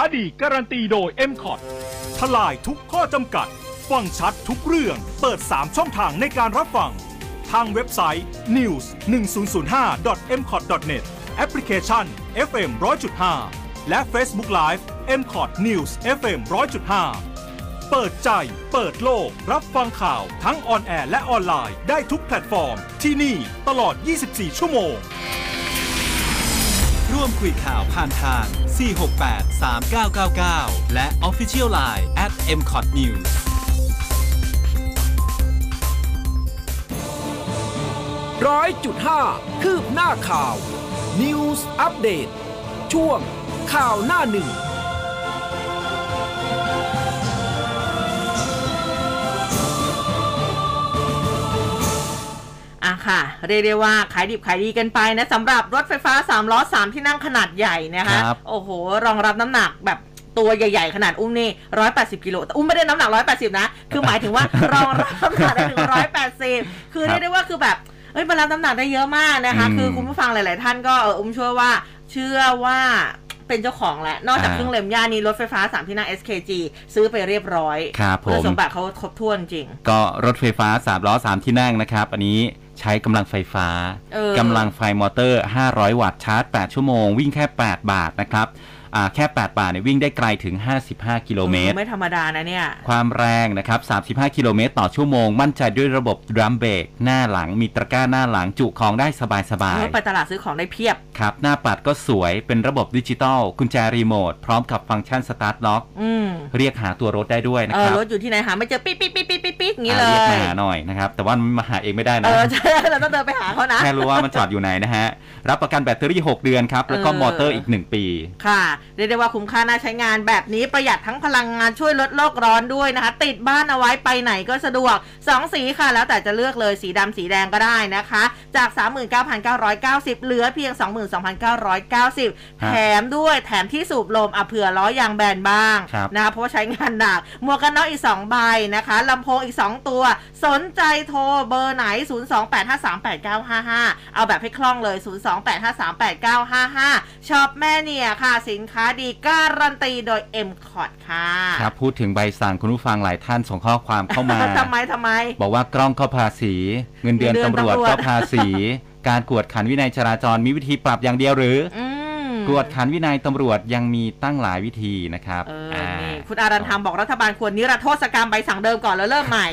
ดีการันตีโดย m c o t ทลายทุกข้อจำกัด ฟังชัดทุกเรื่อง เปิด 3 ช่องทางในการรับฟัง ทางเว็บไซต์ news 1005 m c o t net แอปพลิเคชัน FM 100.5 และ Facebook Live m c o t News FM 100.5 เปิดใจ เปิดโลก รับฟังข่าวทั้ง on air และออนไลน์ได้ทุกแพลตฟอร์ม ที่นี่ตลอด 24 ชั่วโมง ร่วมคุยข่าวผ่านทาง 468 3999 และ Official Line at mcot news ร้อยจุดห้าคืบหน้าข่าว News อัปเดตช่วงข่าวหน้าหนึ่ง ค่ะ เรียกได้ว่าขายดิบขายดีกันไปนะสำหรับรถไฟฟ้า 3 ล้อ 3 ที่นั่งขนาดใหญ่นะคะครับ โอ้โห รองรับน้ำหนักแบบตัวใหญ่ ๆ ขนาดอุ้มนี่180กิโลแต่อุ้มไม่ได้น้ำหนัก180นะ คือหมายถึงว่ารองรับน้ำหนักได้ถึง180คือเรียกได้ว่าคือแบบเอ้ยมันรับน้ำหนักได้เยอะมากนะคะ อืมคือคุณผู้ฟังหลาย ๆ ท่านก็เอออุ้มเชื่อว่า เชื่อว่าเป็นเจ้าของแหละ นอกจากอ่า เครื่องเล่มย่านี้รถไฟฟ้า3ที่นั่ง SKG ซื้อไปเรียบร้อยครับผมคุณสมบัติเขาครบถ้วนจริง ก็รถไฟฟ้า 3 ล้อ 3 ที่นั่งนะครับ อันนี้ ใช้กำลังไฟฟ้าเออกำลังไฟมอเตอร์ 500 วัตต์ชาร์จ 8 ชั่วโมง วิ่งแค่ 8 บาทนะครับอ่า แค่8บาทเนี่ยวิ่งได้ไกลถึง 55 กิโลเมตร ไม่ธรรมดานะเนี่ย ความแรงนะครับ 35 กิโลเมตรต่อชั่วโมง มั่นใจด้วยระบบ drum brake หน้าหลังมีตะกร้าหน้าหลังจุของได้สบายเออไปตลาดซื้อของได้เพียบๆครับ หน้าปัดก็สวยเป็นระบบดิจิตอลกุญแจรีโมท พร้อมกับฟังก์ชัน start lock อืมเรียกหาตัวรถได้ด้วยนะเอคอรับรถอยู่ที่ไหนหาไม่เจอปิ๊กปิ๊กปิ๊กปิ๊กปิ๊กปิ๊กอย่างนี้เลอ่าเรียกยหาหน่อยนะครับแต่ว่ามันมาหาเองไม่ได้เอนะอใช่เราต้องเดินไปหาเขานะแค่รู้ว่ามันจอดอยู่ไหนนะฮะรับประกันแบตเตอรี่ 6 เดือนครับแล้วก็เออมอเตอร์อีก 1 ปีค่ะเรียกได้ว่าคุ้มค่าน่าใช้งานแบบนี้ประหยัดทั้งพลังงานช่วยลดโลกร้อนด้วยนะคะ ติดบ้านเอาไว้ไปไหนก็สะดวก 2 สีค่ะ แล้วแต่จะเลือกเลยสีดำสีแดงก็ได้นะคะ จาก 39,990 เหลือเพียง 22,990 แถมด้วยแถมที่สูบลมอะเผื่อล้อยางแบนบ้างครับนะคะเพราะว่าใช้งานหนักหมวกกันน็อกอีก 2 ใบนะคะลำโพงอีก 2 ตัว สนใจโทรเบอร์ไหน 028538955 เอาแบบให้คล่องเลย 028538955ช็อปแม่เนี่ยค่ะ สินค้าดีการันตีโดย m c o t ค่ะ ครับพูดถึงใบสั่งคุณผู้ฟังหลายท่านส่งข้อความเข้ามาทำไมทำไม บอกว่ากล้องก็ภาษี เงินเดือนเงินเดือนตำรวจตำรวจก็ภาษีการกวดขันวินัยจราจรมีวิธีปรับอย่างเดียวหรืออืมกวดขันวินัยตำรวจยังมีตั้งหลายวิธีนะครับเอออานี่คุณอารันธรรมบอกรัฐบาลควรนิรโทษกรรมใบสั่งเดิมก่อนแล้วเริ่มใหม่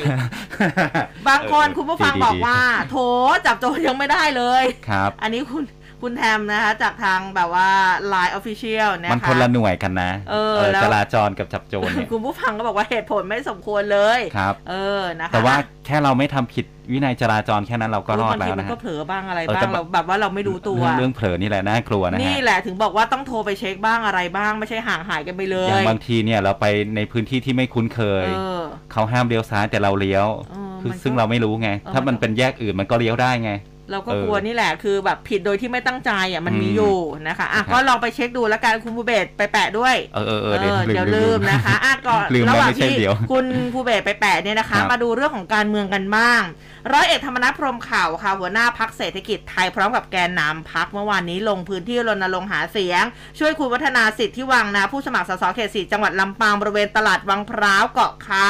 บางคนเออคุณผู้ฟังดีๆบอกว่า โถจับโจรยังไม่ได้เลยครับ อันนี้คุณคุณแทมนะคะ จากทางแบบว่า Line Official นะคะมันคนละหน่วยกันนะ เออแล้วจราจรกับจับโจรเนี่ยคุณผู้ฟังก็บอกว่าเหตุผลไม่สมควรเลยครับ เออนะคะแต่ว่าแค่เราไม่ทำผิด วินัยจราจรแค่นั้นเราก็รอดบางแล้ทีวมันะนก็ฮะเผลอบ้างอะไรเออบ้าแต่งเราแบบว่าเราไม่รู้ตัวเรื่องเรื่องเผลอนี่แหละน่ากลัวนะนี่ฮะแหละถึงบอกว่าต้องโทรไปเช็คบ้างอะไรบ้างไม่ใช่ห่างหายกันไปเลอย่างยบางทีเนี่ยเราไปในพื้นที่ที่ไม่คุ้นเคยเออเขาห้ามเลี้ยวซ้ายแต่เราเลี้ยวเออคือมันก็ซึ่งเราไม่รู้ไงเออถ้ามันเป็นแยกอื่นมันก็เลี้ยวได้ไง เราก็เออกลัวนี่แหละคือแบบผิดโดยที่ไม่ตั้งใจอะมันมีอืมอยู่นะคะอะครับก็ลองไปเช็คดูแล้วกันคุณภูเบศไปแปะด้วย เออเออเอเอออเดี๋ยวเดี๋ยวลืมนะคะอะก่อนลืมระแล้วหว่างไม่ใช่ที่เดี๋ยวคุณภูเบศไปแปะเนี่ยนะคะครับมาดูเรื่องของการเมืองกันบ้าง ร้อยเอกธรรมนัฐพรหมข่าวค่ะหัวหน้าพักเศรษฐกิจไทยพร้อมกับแกนนำพักเมื่อวานนี้ลงพื้นที่รณรงค์หาเสียง ช่วยคุณวัฒนาสิทธิวังนะผู้สมัครสสเขตสี่จังหวัดลำปางบริเวณตลาดวังพร้าวเกาะคา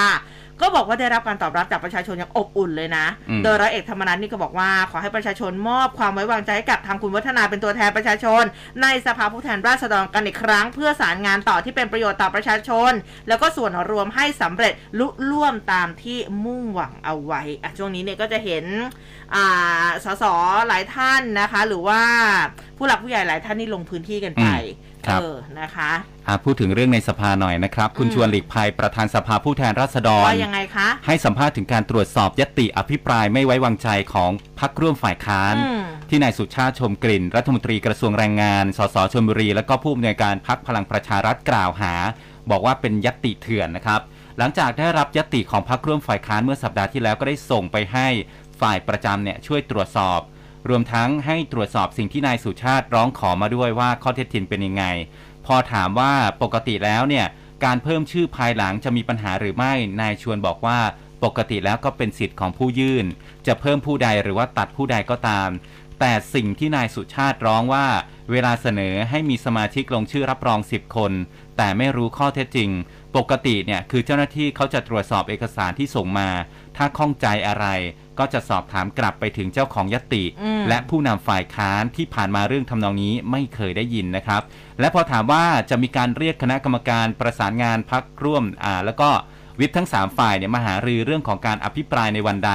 ก็บอกว่าได้รับการตอบรับจากประชาชนอย่างอบอุ่นเลยนะอืมโดยร้อยเอกธรรมนัฐนี่ก็บอกว่าขอให้ประชาชนมอบความไว้วางใจให้กับทางคุณวัฒนาเป็นตัวแทนประชาชน ในสภาผู้แทนราษฎรกันอีกครั้ง เพื่อสารงานต่อที่เป็นประโยชน์ต่อประชาชน แล้วก็ส่วนรวมให้สำเร็จลุล่วมตามที่มุ่งหวังเอาไว้อะช่วงนี้เนี่ยก็จะเห็นอ่าสสหลายท่านนะคะ หรือว่าผู้หลักผู้ใหญ่หลายท่านนี่ลงพื้นที่กันไปอืม ครับเออนะคะอะพูดถึงเรื่องในสภาหน่อยนะครับ คุณอืมชวนหลีกภัยประธานสภาผู้แทนราษฎรว่ายังไงคะ ให้สัมภาษณ์ถึงการตรวจสอบยติอภิปรายไม่ไว้วางใจของพรรคร่วมฝ่ายค้านอืมที่นายสุชาติชมกลิ่น รัฐมนตรีกระทรวงแรงงาน สสชลบุรี และก็ผู้อำนวยการพรรคพลังประชารัฐกล่าวหา บอกว่าเป็นยติเถื่อนนะครับ หลังจากได้รับยติของพรรคร่วมฝ่ายค้านเมื่อสัปดาห์ที่แล้วก็ได้ส่งไปให้ฝ่ายประจำเนี่ยช่วยตรวจสอบ รวมทั้งให้ตรวจสอบสิ่งที่นายสุชาติร้องขอมาด้วยว่าข้อเท็จจริงเป็นยังไง พอถามว่าปกติแล้วเนี่ยการเพิ่มชื่อภายหลังจะมีปัญหาหรือไม่ นายชวนบอกว่าปกติแล้วก็เป็นสิทธิ์ของผู้ยื่น จะเพิ่มผู้ใดหรือว่าตัดผู้ใดก็ตาม แต่สิ่งที่นายสุชาติร้องว่า เวลาเสนอให้มีสมาชิกลงชื่อรับรอง 10 คน แต่ไม่รู้ข้อเท็จจริง ปกติเนี่ยคือเจ้าหน้าที่เขาจะตรวจสอบเอกสารที่ส่งมา ถ้าข้องใจอะไรก็จะสอบถามกลับไปถึงเจ้าของยติอืมและผู้นำฝ่ายค้านที่ผ่านมาเรื่องทำนองนี้ไม่เคยได้ยินนะครับ และพอถามว่าจะมีการเรียกคณะกรรมการประสานงานพักร่วมอ่าแล้วก็วิปทั้ง 3 ฝ่ายเนี่ยมาหารือเรื่องของการอภิปรายในวันใด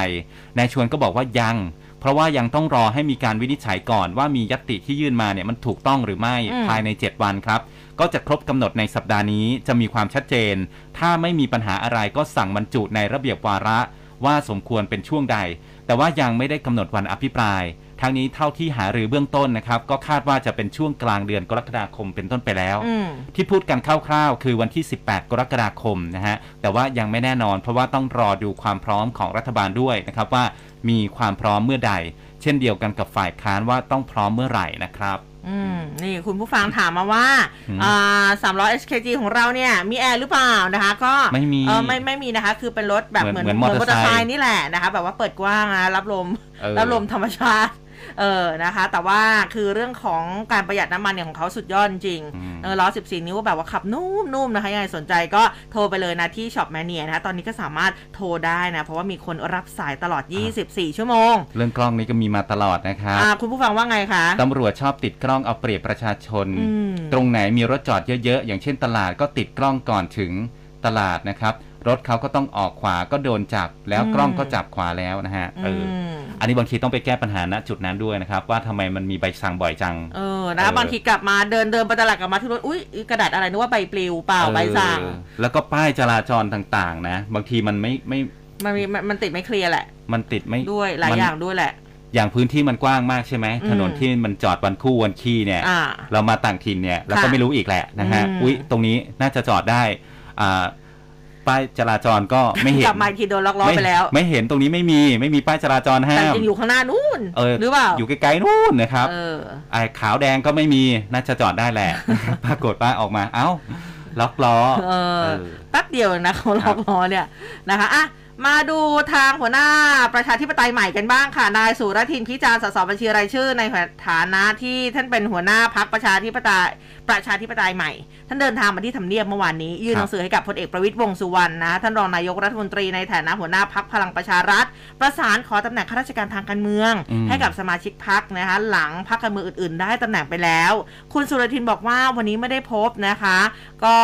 นายชวนก็บอกว่ายัง เพราะว่ายังต้องรอให้มีการวินิจฉัยก่อนว่ามียติที่ยื่นมาเนี่ยมันถูกต้องหรือไม่อืมภายใน 7 วันครับ ก็จะครบกำหนดในสัปดาห์นี้จะมีความชัดเจน ถ้าไม่มีปัญหาอะไรก็สั่งบรรจุในระเบียบวาระว่าสมควรเป็นช่วงใด แต่ว่ายังไม่ได้กำหนดวันอภิปรายทั้งนี้เท่าที่หารือเบื้องต้นนะครับ ก็คาดว่าจะเป็นช่วงกลางเดือนกรกฎาคมเป็นต้นไปแล้วอืมที่พูดกันคร่าวๆ คือวันที่ 18 กรกฎาคมนะฮะแต่ว่ายังไม่แน่นอนเพราะว่าต้องรอดูความพร้อมของรัฐบาลด้วยนะครับว่ามีความพร้อมเมื่อใด เช่นเดียวกันกับฝ่ายค้านว่าต้องพร้อมเมื่อไหร่นะครับ อืมนี่คุณผู้ฟังถามมาว่าอืมอ่าสามร้อย HKG ของเราเนี่ย มีแอร์หรือเปล่านะคะ ก็ไม่มีเออไม่ไม่มีนะคะ คือเป็นรถแบบเหเหมืมืออนนเหมือนมอเตอร์ไซค์นี่แหละนะคะ แบบว่าเปิดกว้างนะรับลมเออรับลมธรรมชาติ เออนะคะ แต่ว่าคือเรื่องของการประหยัดน้ำมันเนี่ยของเขาสุดยอดจริงอืมเออล้อ14 นิ้วแบบว่าขับนุ่มๆนะคะยังไงสนใจก็โทรไปเลยนะที่ช็อปแมเนียนะคะตอนนี้ก็สามารถโทรได้นะ เพราะว่ามีคนรับสายตลอด 24 ชั่วโมง เรื่องกล้องนี้ก็มีมาตลอดนะครับอ่าคุณผู้ฟังว่าไงคะตำรวจชอบติดกล้องเอาเปรียบประชาชนอืมตรงไหนมีรถจอดเยอะๆ อย่างเช่นตลาดก็ติดกล้องก่อนถึงตลาดนะครับ รถเขาก็ต้องออกขวาก็โดนจับ แล้วอืมกล้องก็จับขวาแล้วนะฮะเอออมอันนี้บางทีต้องไปแก้ปัญหาณจุดนั้นด้วยนะครับ ว่าทำไมมันมีใบสั่งบ่อยจังเออนะเออบางทีกลับมาเดินเดินไปตลาดกลับมาที่รถอุ้ยกระดาษอะไรนึกว่าใบปลิวเปล่าใบสั่งเออแล้วก็ป้ายจราจรต่างๆ นะ บางทีมันไม่ไม่มันมีมันมันติดไม่เคลียร์แหละ มันติดไม่ด้วยหลายมันอย่างด้วยแหละอย่างพื้นที่มันกว้างมากใช่ไหมอืมถนนที่มันจอดวันคู่วันขี้เนี่ยอ่าเรามาต่างถิ่นเนี่ยเราก็ค่ะไม่รู้อีกแหละนะฮะอืมอุ๊ยตรงนี้น่าจะจอดได้อ่า ป้ายจราจรก็ไม่เห็นกลับมาอีกทีโดนล็อกล้อไปแล้ว ไม่เห็นตรงนี้ไม่มีไม่มีป้ายจราจรห้าแต่มจริงอยู่ข้างหน้านู่นเออหรือเปล่าอยู่ไกลๆนู่นนะครับเออไอ้ขาวแดงก็ไม่มีน่าจะจอดได้แหละปรากฏป้ายออกมาเอ้าล็อกล้อเออเออแป๊บเดียวนะเขาล็อกล้อเนี่ยนะคะอะมาดูทางหัวหน้าประชาธิปไตยใหม่กันบ้างค่ะ นายสุรทินพิจารณ์สสบัญชีรายชื่อในฐานะที่ท่านเป็นหัวหน้าพักประชาธิปไตยประชาธิปไตยใหม่ ท่านเดินทางมาที่ทำเนียบเมื่อวานนี้ ยื่นครับหนังสือให้กับพลเอกประวิตยวงษ์สุวรรณนะ ท่านรองนายกรัฐมนตรีในฐานะหัวหน้าพักพลังประชารัฐ ประสานขอตำแหน่งข้าราชการทางการเมืองอืมให้กับสมาชิกพักนะคะหลังพักการเมืองอื่น ๆ ได้ตำแหน่งไปแล้ว คุณสุรทินบอกว่าวันนี้ไม่ได้พบนะคะ ก็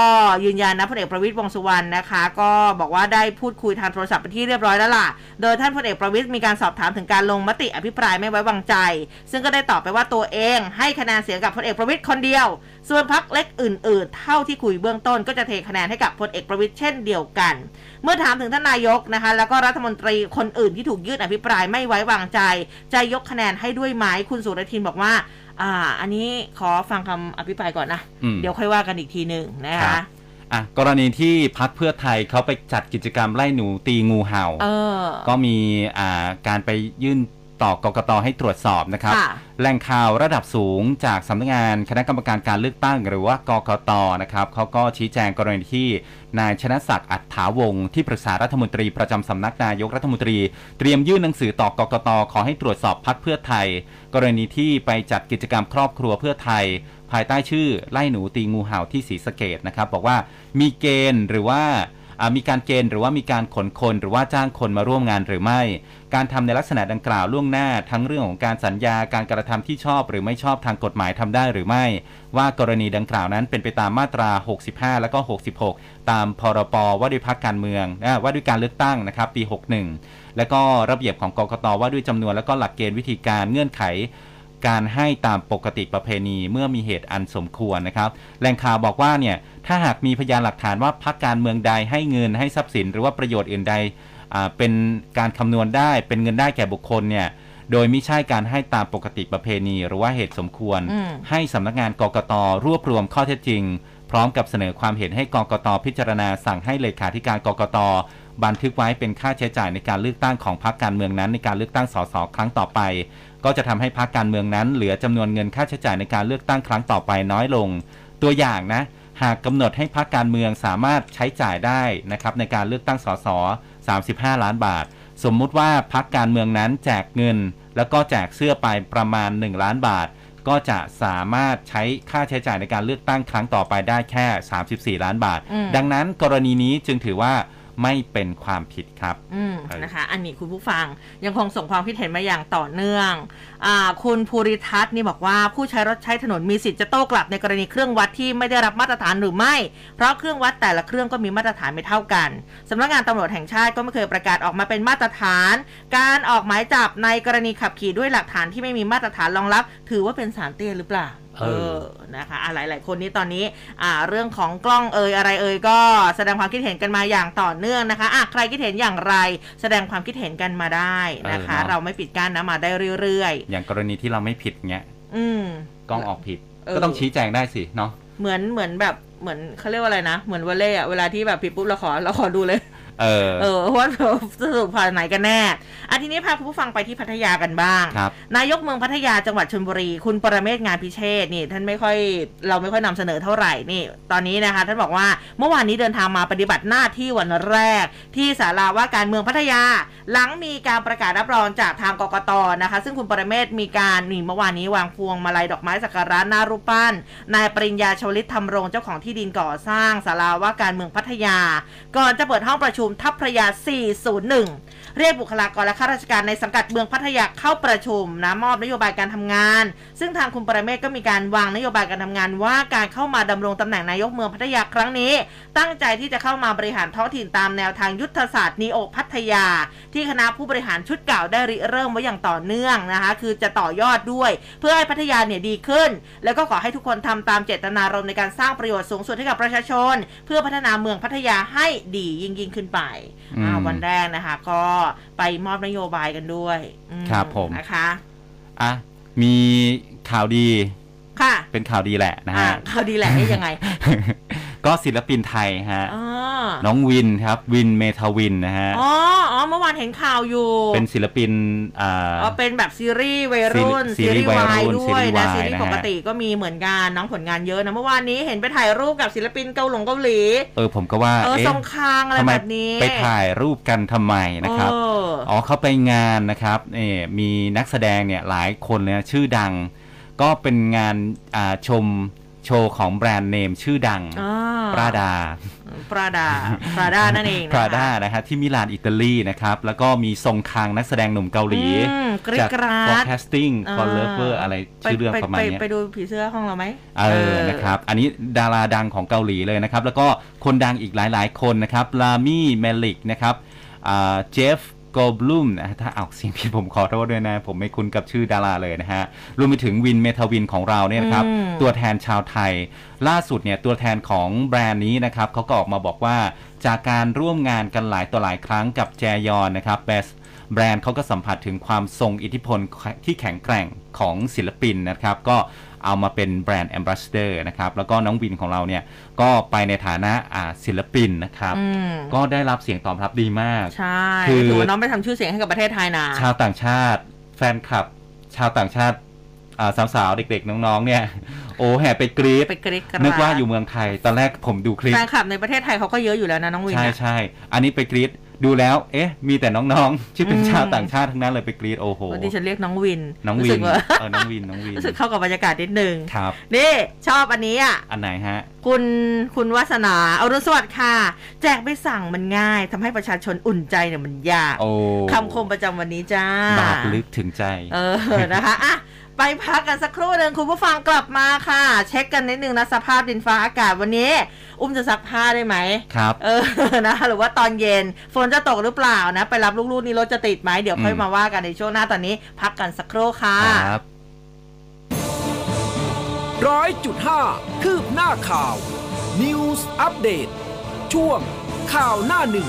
ยืนยันนะพลเอกประวิตยวงษ์สุวรรณนะคะ ก็บอกว่าได้พูดคุยทางโทรศัพท์เป็นที่เรียบร้อยแล้วล่ะ โดยท่านพลเอกประวิตยมีการสอบถามถึงการลงมติอภิปรายไม่ไว้วางใจ ซึ่งก็ได้ตอบไปว่าตัวเอง ให้คะแนนเสียงกับพลเอกประวิตยคนเดียวส่วนพักเล็กอื่น ๆ เท่าที่คุยเบื้องต้นก็จะเทคะแนนให้กับพลเอกประวิตยเช่นเดียวกัน เมื่อถามถึงท่านนายกนะคะ แล้วก็รัฐมนตรีคนอื่นที่ถูกยื่นอภิปรายไม่ไว้วางใจ จะยกคะแนนให้ด้วยไหมคุณสุรทินบอกว่า อ่า อันนี้ขอฟังคำอภิปรายก่อนนะอืมเดี๋ยวค่อยว่ากันอีกทีหนึ่งนะครัคะบอะกรณีที่พักเพื่อไทยเขาไปจัดกิจกรรมไล่หนูตีงูเห่าเออก็มีอ่าการไปยื่น ต่อกกตให้ตรวจสอบนะครับค่ะแหล่งข่าวระดับสูงจากสำนักงานคณะกรรมการการเลือกตั้ง หรือว่ากกตนะครับเขาก็ชี้แจงกรณีที่นายชนะศักดิ์อัฏฐาวงศ์ที่ปรึกษารัฐมนตรีประจำสำนักนายกรัฐมนตรี เตรียมยื่นหนังสือต่อกกตขอให้ตรวจสอบพักเพื่อไทย กรณีที่ไปจัดกิจกรรมครอบครัวเพื่อไทย ภายใต้ชื่อไล่หนูตีงูเห่าที่ศรีสะเกดนะครับบอกว่ามีเกณฑ์หรือว่าอ่า มีการเกณฑ์หรือว่ามีการขนคนหรือว่าจ้างคนมาร่วมงานหรือไม่ การทำในลักษณะดังกล่าวล่วงหน้า ทั้งเรื่องของการสัญญาการกระทำที่ชอบหรือไม่ชอบทางกฎหมายทำได้หรือไม่ ว่ากรณีดังกล่าวนั้นเป็นไปตามมาตรา 65 แล้วก็ 66 ตามพรบว่าด้วยพักการเมืองว่าด้วยการเลือกตั้งนะครับปี 61 แล้วก็ระเบียบของกกตว่าด้วยจำนวนแล้วก็หลักเกณฑ์วิธีการเงื่อนไข การให้ตามปกติประเพณีเมื่อมีเหตุอันสมควรนะครับ แหล่งข่าวบอกว่าเนี่ยถ้าหากมีพยานหลักฐานว่าพักการเมืองใดให้เงินให้ทรัพย์สิน หรือว่าประโยชน์อื่นใดอ่าเป็นการคำนวณได้เป็นเงินได้แก่บุคคลเนี่ยโดยไม่ใช่การให้ตามปกติประเพณี หรือว่าเหตุสมควรอืมให้สำนักงานกกตรวบรวมข้อเท็จจริง พร้อมกับเสนอความเห็นให้กกตพิจารณาสั่งให้เลขาธิการกกตบันทึกไว้เป็นค่าใช้จ่ายในการเลือกตั้งของพรรคการเมืองนั้นในการเลือกตั้งสสครั้งต่อไป ก็จะทำให้พรรคการเมืองนั้น เหลือจำนวนเงินค่าใช้จ่ายในการเลือกตั้งครั้งต่อไปน้อยลง ตัวอย่างนะ หากกำหนดให้พรรคการเมืองสามารถใช้จ่ายได้นะครับในการเลือกตั้งสส35 ล้านบาท สมมุติว่าพรรคการเมืองนั้นแจกเงิน แล้วก็แจกเสื้อไปประมาณ 1 ล้านบาท ก็จะสามารถใช้ค่าใช้จ่ายในการเลือกตั้งครั้งต่อไปได้แค่ 34 ล้านบาทอืมดังนั้นกรณีนี้จึงถือว่า ไม่เป็นความผิดครับอืมเออนะคะ อันนี้คุณผู้ฟังยังคงส่งความคิดเห็นมาอย่างต่อเนื่องอ่าคุณภูริทัศน์นี่บอกว่าผู้ใช้รถใช้ถนนมีสิทธิ์จะโต้กลับในกรณีเครื่องวัดที่ไม่ได้รับมาตรฐานหรือไม่ เพราะเครื่องวัดแต่ละเครื่องก็มีมาตรฐานไม่เท่ากันสำนักงานตำรวจแห่งชาติก็ไม่เคยประกาศออกมาเป็นมาตรฐาน การออกหมายจับในกรณีขับขี่ด้วยหลักฐานที่ไม่มีมาตรฐานรองรับ ถือว่าเป็นสารเตี้ยหรือเปล่าเออนะคะอะหลายๆคนนี้ตอนนี้อ่าเรื่องของกล้องเอ่ยอะไรเอ่ยก็แสดงความคิดเห็นกันมาอย่างต่อเนื่องนะคะอะใครคิดเห็นอย่างไร แสดงความคิดเห็นกันมาได้นะคะเออเนอะเราไม่ปิดกั้นนะมาได้เรื่อยอย่างกรณีที่เราไม่ผิดเงี้ยๆอืมกล้องออกผิดเออก็ต้องชี้แจงได้สิเนาะเหมือนเหมือนแบบเหมือนเขาเรียกว่าอะไรนะ เหมือนวอลเล่อะเวลาที่แบบผิดปุ๊บเราขอเราขอดูเลย เออเออว่าสรุปผ่านไหนกันแน่อันทีนี้พาคุณผู้ฟังไปที่พัทยากันบ้างครับนายกเมืองพัทยาจังหวัดชลบุรี คุณปรเมศงานพิเชษฐ์นี่ท่านไม่ค่อยเราไม่ค่อยนำเสนอเท่าไหร่นี่ ตอนนี้นะคะท่านบอกว่าเมื่อวานนี้เดินทางมาปฏิบัติหน้าที่วันแรก ที่ศาลาว่าการเมืองพัทยา หลังมีการประกาศรับรองจากทางกกตนะคะ ซึ่งคุณปรเมศมีการนี่เมื่อวานนี้วางพวงมาลัยดอกไม้สักการะหน้ารูปปั้นนายปริญญาชวลิตธรรมรงค์เจ้าของที่ดินก่อสร้างศาลาว่าการเมืองพัทยา ก่อนจะเปิดห้องประชุมทัพพระยา 401 เรียกบุคลากรและข้าราชการในสังกัดเมืองพัทยาเข้าประชุมนะมอบนโยบายการทำงาน ซึ่งทางคุณปรเมศก็มีการวางนโยบายการทำงานว่าการเข้ามาดำรงตำแหน่งนายกเมืองพัทยาครั้งนี้ ตั้งใจที่จะเข้ามาบริหารท้องถิ่นตามแนวทางยุทธศาสตร์นีโอพัทยา ที่คณะผู้บริหารชุดเก่าได้ริเริ่มไว้อย่างต่อเนื่องนะคะคือจะต่อยอดด้วย เพื่อให้พัทยาเนี่ยดีขึ้น แล้วก็ขอให้ทุกคนทำตามเจตนารมณ์ในการสร้างประโยชน์สูงสุดให้กับประชาชน เพื่อพัฒนาเมืองพัทยาให้ดียิ่งยิ่งขึ้นไปอ่าอืมวันแรกนะคะ ก็ไปมอบนโยบายกันด้วยอืครับผมนะคะอะมีข่าวดีค่ะ เป็นข่าวดีแหละนะอ่าฮะเขาดีแหละให้ยังไง ก็ศิลปินไทยฮะอ๋อน้องวินครับวินเมทาวินนะฮะอ๋ออ๋อเมื่อวานเห็นข่าวอยู่ เป็นศิลปินอ่าอ๋อเป็นแบบซีรีส์วัยรุ่นซีรีส์วายวัยรุ่นด้วยซีรีส์นะวายซีรีส์นะฮะปกติก็มีเหมือนกันน้องผลงานเยอะนะเมื่อวานนี้เห็นไปถ่ายรูปกับศิลปินเกาหลงเกาหลีเออผมก็ว่าเออเอ๊ะทรงคางอะไรทำไมแบบนี้ไปถ่ายรูปกันทำไมนะครับเอออ๋อเขาไปงานนะครับนี่มีนักแสดงเนี่ยหลายคนเลยนะชื่อดัง ก็เป็นงานอ่าชม โชว์ของแบรนด์เนมชื่อดังอ่าปราดาปราดาปราดานั่นเองนะคะปราดานะฮะที่มิลานอิตาลีนะครับ แล้วก็มีทรงคางนักแสดงหนุ่มเกาหลีอืมกริ๊ดจากกราด forecasting อ่า for lover อะไรชื่อเรื่องประมาณไปเนี้ยไปดูผีเสื้อห้องเราไหมเออนะครับ อันนี้ดาราดังของเกาหลีเลยนะครับ แล้วก็คนดังอีกหลาย ๆ คนนะครับลามี่เมลิกนะครับอ่าเจฟ โกบลูมนะถ้าออกเสียงผิดผมขอโทษด้วยนะ ผมไม่คุ้นกับชื่อดาราเลยนะฮะ รวมไปถึงวินเมทาวินของเราเนี่ยนะครับอืมตัวแทนชาวไทย ล่าสุดเนี่ยตัวแทนของแบรนด์นี้นะครับเขาก็ออกมาบอกว่าจากการร่วมงานกันหลายต่อหลายครั้งกับแจยอนนะครับเบสแบรนด์เขาก็สัมผัสถึงความทรงอิทธิพลที่แข็งแกร่งของศิลปินนะครับ ก็ เอามาเป็นแบรนด์แอมบ s สเดอร์นะครับแล้วก็น้องวินของเราเนี่ยก็ไปในฐานะอ่าศิลปินนะครับอืมก็ได้รับเสียงตอบรับดีมาก ใช่คือถือว่าน้องไปทำชื่อเสียงให้กับประเทศไทยนะชาวต่างชาติแฟนคลับ ชาวต่างชาติอ่าสาวๆเด็กๆ น้องๆ เนี่ย โอ้แห่ไปกรี๊ดไปกริ๊ดกราดนึกว่าอยู่เมืองไทย ตอนแรกผมดูคลิปแฟนคลับในประเทศไทยเขาก็เยอะอยู่แล้วนะน้องวินใช่อะใช่อันนี้ไปกรี๊ด ดูแล้ว เอ๊ะ มีแต่น้องๆที่เป็นอืมชาวต่างชาติทั้งนั้นเลยไปกรี๊ดโอ้โหวันนี้ฉันเรียกน้องวิน น้องรู้วิสึนกว่าเออน้องวินน้องวินรู้สึกเข้ากับบรรยากาศนิดนึงครับนี่ชอบอันนี้อะอันไหนฮะ คุณคุณวาสนาเอารุณสวัสดิ์ค่ะ แจกไปสั่งมันง่ายทำให้ประชาชนอุ่นใจเนี่ยมันยากโอ้คำคมประจำวันนี้จ้าบาปลึกถึงใจ เออนะคะอะ ไปพักกันสักครู่หนึ่งคุณผู้ฟังกลับมาค่ะ เช็คกันนิดนึงนะสภาพดินฟ้าอากาศวันนี้ อุ้มจะซักผ้าได้ไหมครับเออนะหรือว่าตอนเย็นฝนจะตกหรือเปล่านะ ไปรับลูกๆนี่รถจะติดไหมเดี๋ยวค่อยอืมมาว่ากันในช่วงหน้าตอนนี้ พักกันสักครู่ค่ะครับร้อยจุดห้าคืบหน้าข่าว News อัปเดตช่วงข่าวหน้าหนึ่ง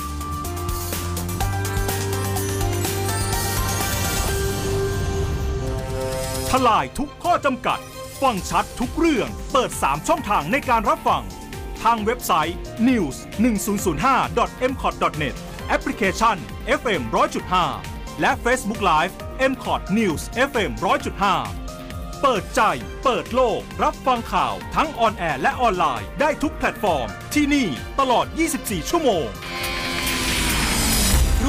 ทลายทุกข้อจำกัด ฟังชัดทุกเรื่อง เปิด 3 ช่องทางในการรับฟัง ทางเว็บไซต์ news 1005 m c o t net แอปพลิเคชัน FM 100.5 และ Facebook Live m c o t News FM 100.5 เปิดใจ เปิดโลก รับฟังข่าวทั้ง on air และออนไลน์ได้ทุกแพลตฟอร์ม ที่นี่ตลอด 24 ชั่วโมง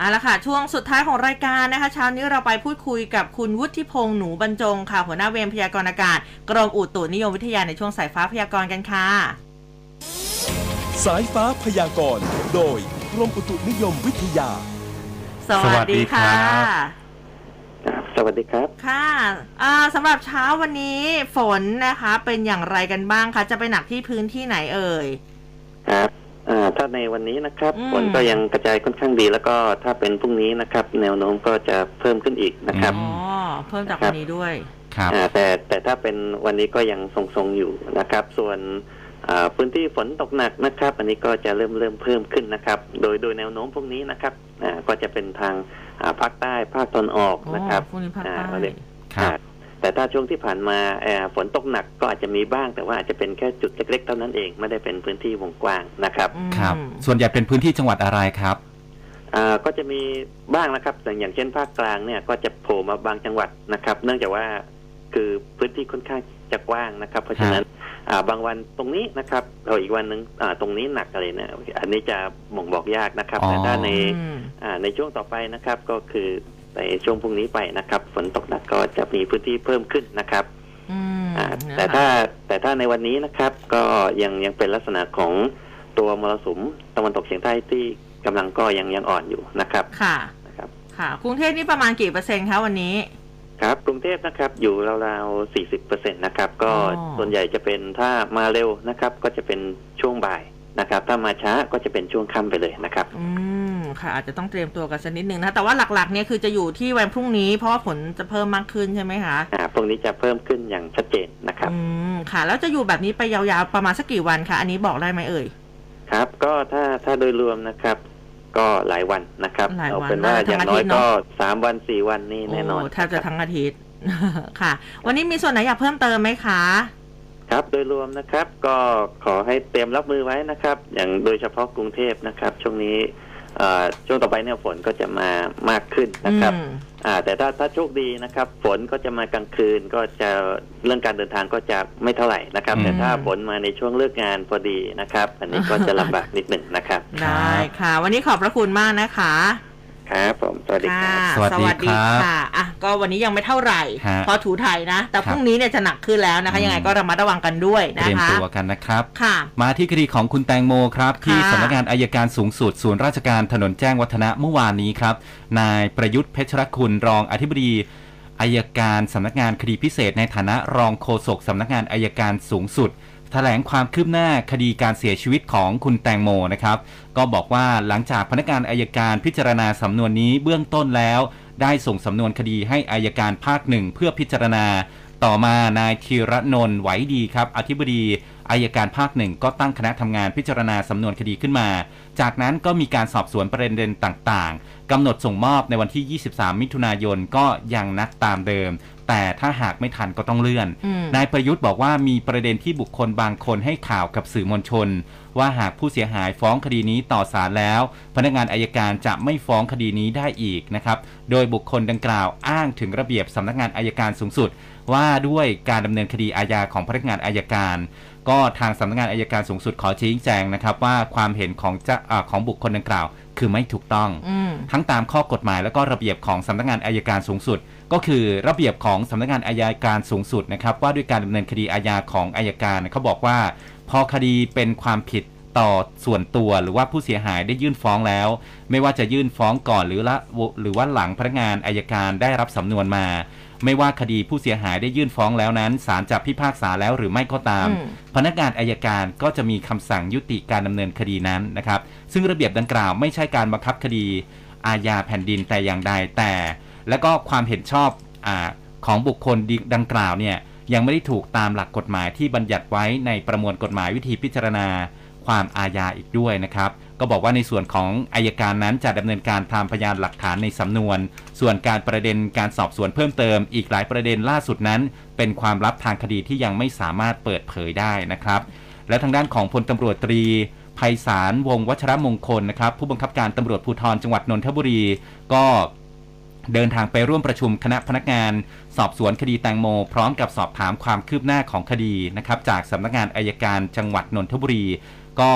เอาละค่ะ ช่วงสุดท้ายของรายการนะคะเช้านี้เราไปพูดคุยกับคุณวุฒิพงษ์หนูบรรจงค่ะ หัวหน้าเวรพยากรณ์อากาศ กรมอุตุนิยมวิทยาในช่วงสายฟ้าพยากรณ์กันค่ะ สายฟ้าพยากรณ์โดยกรมอุตุนิยมวิทยา สวัสดีค่ะสวัสดีครับครับสวัสดีครับ ค่ะอ่าสำหรับเช้าวันนี้ฝนนะคะ เป็นอย่างไรกันบ้างคะจะไปหนักที่พื้นที่ไหนเอ่ย ครับอ่า ถ้าในวันนี้นะครับอืมฝนก็ยังกระจายค่อนข้างดี แล้วก็ถ้าเป็นพรุ่งนี้นะครับ แนวโน้มก็จะเพิ่มขึ้นอีกนะครับอ๋อเพิ่มจากวันนี้ด้วยครับอ่าแต่แต่ถ้าเป็นวันนี้ก็ยังทรงๆอยู่นะครับ ส่วนอ่าพื้นที่ฝนตกหนักนะครับ อันนี้ก็จะเริ่มเริ่มเพิ่มขึ้นนะครับ โดยโดยแนวโน้มพวกนี้นะครับอ่าก็จะเป็นทางอ่าภาคใต้ภาคตะวันออกโอ้นะครับพรุ่งนี้ภาคอ่าใต้ เราเรียกครับแต่ถ้าช่วงที่ผ่านมาเอ่อฝนตกหนักก็อาจจะมีบ้าง แต่ว่าอาจจะเป็นแค่จุดเล็กๆเท่านั้นเองไม่ได้เป็นพื้นที่วงกว้างนะครับอืมครับ ส่วนใหญ่เป็นพื้นที่จังหวัดอะไรครับอ่าก็จะมีบ้างนะครับอย่างอย่างเช่นภาคกลางเนี่ยก็จะโผล่มาบางจังหวัดนะครับ เนื่องจากว่าคือพื้นที่ค่อนข้างจะกว้างนะครับ เพราะฉะนั้นอ่าบางวันตรงนี้นะครับเราอีกวันหนึ่งอ่าตรงนี้หนักอะไรเนี่ยอันนี้จะบ่งบอกยากนะครับอ๋อแต่ถ้าในอืมอ่าในช่วงต่อไปนะครับก็คือ ในช่วงพรุ่งนี้ไปนะครับ ฝนตกหนักก็จะมีพื้นที่เพิ่มขึ้นนะครับอืมอ่านะคะแต่ถ้าแต่ถ้าในวันนี้นะครับ ก็ยังยังเป็นลักษณะของตัวมรสุมตะวันตกเฉียงใต้ที่กำลังก็ยังยังอ่อนอยู่นะครับ ค่ะนะครับ ค่ะ กรุงเทพนี่ประมาณกี่เปอร์เซ็นต์คะวันนี้ ครับ กรุงเทพนะครับ อยู่ราวๆ40เปอร์เซ็นต์นะครับ ก็อ๋อส่วนใหญ่จะเป็นถ้ามาเร็วนะครับ ก็จะเป็นช่วงบ่าย นะครับถ้ามาช้าก็จะเป็นช่วงค่ำไปเลยนะครับ อืมค่ะอาจจะต้องเตรียมตัวกันสักนิดนึงนะแต่ว่าหลักๆเนี่ยคือจะอยู่ที่วันพรุ่งนี้ เพราะว่าฝนจะเพิ่มมากขึ้นใช่ไหมคะอ่าพวกนี้จะเพิ่มขึ้นอย่างชัดเจนนะครับอืมค่ะ แล้วจะอยู่แบบนี้ไปยาวๆประมาณสักกี่วันคะอันนี้บอกได้ไหมเอ่ยครับ ก็ถ้าถ้าโดยรวมนะครับ ก็หลายวันนะครับหลายวันเอาเป็นว่าน่าจะอย่างทั้งน้อยอาทิตย์เนก็อะสามวันสี่วันนี่แน่นอนโแทบจะครับทั้งอาทิตย์ ค่ะ วันนี้มีส่วนไหนอยากเพิ่มเติมไหมคะ ครับโดยรวมนะครับก็ขอให้เตรียมรับมือไว้นะครับ อย่างโดยเฉพาะกรุงเทพนะครับ ช่วงนี้เอ่อช่วงต่อไปเนี่ยฝนก็จะมามากขึ้นนะครับอืมอ่าแต่ถ้าถ้าโชคดีนะครับ ฝนก็จะมากลางคืนก็จะเรื่องการเดินทางก็จะไม่เท่าไหร่นะครับอืมแต่ถ้าฝนมาในช่วงเลิกงานพอดีนะครับ อันนี้ก็จะลำบากนิดหนึ่งนะครับ ได้ค่ะ วันนี้ขอบพระคุณมากนะคะ ครับผมสวัสดีคค่ะรับ สวัสดีครับค่ะอะ ก็วันนี้ยังไม่เท่าไหร่ฮะพอถูไทยนะ แต่ครับพรุ่งนี้เนี่ยจะหนักขึ้นแล้วนะคะอืมยังไงก็ระมัดระวังกันด้วยเตนะรียมคะตัวกันนะครับค่ะ มาที่คดีของคุณแตงโมครับ ที่ค่ะสำนักงานอายการสูงสุดศูนย์ราชการถนนแจ้งวัฒนะเมื่อวานนี้ครับ นายประยุทธ์เพชรคุณรองอธิบดีอายการสำนักงานคดีพิเศษในฐานะรองโฆษกสำนักงานอายการสูงสุด แถลงความคืบหน้าคดีการเสียชีวิตของคุณแตงโมนะครับ ก็บอกว่าหลังจากพนักงานอายการพิจารณาสำนวนนี้เบื้องต้นแล้ว ได้ส่งสำนวนคดีให้อายการภาคหนึ่งเพื่อพิจารณา ต่อมานายธีรนนท์ไหวดีครับ อธิบดีอายการภาคหนึ่งก็ตั้งคณะทำงานพิจารณาสำนวนคดีขึ้นมา จากนั้นก็มีการสอบสวนประเด็นต่างๆกำหนดส่งมอบในวันที่ 23 มิถุนายนก็ยังนัดตามเดิม แต่ถ้าหากไม่ทันก็ต้องเลื่อนอืมนายประยุทธ์บอกว่ามีประเด็นที่บุคคลบางคนให้ข่าวกับสื่อมวลชน ว่าหากผู้เสียหายฟ้องคดีนี้ต่อศาลแล้ว พนักงานอายการจะไม่ฟ้องคดีนี้ได้อีกนะครับ โดยบุคคลดังกล่าวอ้างถึงระเบียบสำนักงานอายการสูงสุด ว่าด้วยการดำเนินคดีอาญาของพนักงานอายการก็ทางสำนักงานอายการสูงสุดขอชี้แจงนะครับว่าความเห็นของเจ้าอาของบุคคลดังกล่าว คือไม่ถูกต้องอืมทั้งตามข้อกฎหมายแล้วก็ระเบียบของสำนักงานอายการสูงสุด ก็คือระเบียบของสำนักงานอายการสูงสุดนะครับว่าด้วยการดำเนินคดีอาญาของอายการเขาบอกว่า พอคดีเป็นความผิดต่อส่วนตัวหรือว่าผู้เสียหายได้ยื่นฟ้องแล้ว ไม่ว่าจะยื่นฟ้องก่อนหรือละหรือว่าหลังพนักงานอายการได้รับสำนวนมา ไม่ว่าคดีผู้เสียหายได้ยื่นฟ้องแล้วนั้นศาลจะพิพากษาแล้วหรือไม่ก็ตามมพนักงานอายการก็จะมีคำสั่งยุติการดำเนินคดีนั้นนะครับ ซึ่งระเบียบดังกล่าวไม่ใช่การบังคับคดีอาญาแผ่นดินแต่อย่างใดแต่ และก็ความเห็นชอบอของบุคคลดังกล่าวเนี่ยยังไม่ได้ถูกตามหลักกฎหมายที่บัญญัติไว้ในประมวลกฎหมายวิธีพิจารณาความอาญาอีกด้วยนะครับ ก็บอกว่าในส่วนของอายการนั้นจะดำเนินการตามพยานหลักฐานในสำนวน ส่วนการประเด็นการสอบสวนเพิ่มเติม อีกหลายประเด็นล่าสุดนั้น เป็นความลับทางคดีที่ยังไม่สามารถเปิดเผยได้นะครับ และทางด้านของพลตำรวจตรีไพศาลวงวัชรมงคลนะครับผู้บังคับการตำรวจภูธรจังหวัดนนทบุรี ก็เดินทางไปร่วมประชุมคณะพนักงาน สอบสวนคดีแตงโม พร้อมกับสอบถามความคืบหน้าของคดีนะครับจากสำนักงานอายการจังหวัดนนทบุรี ก็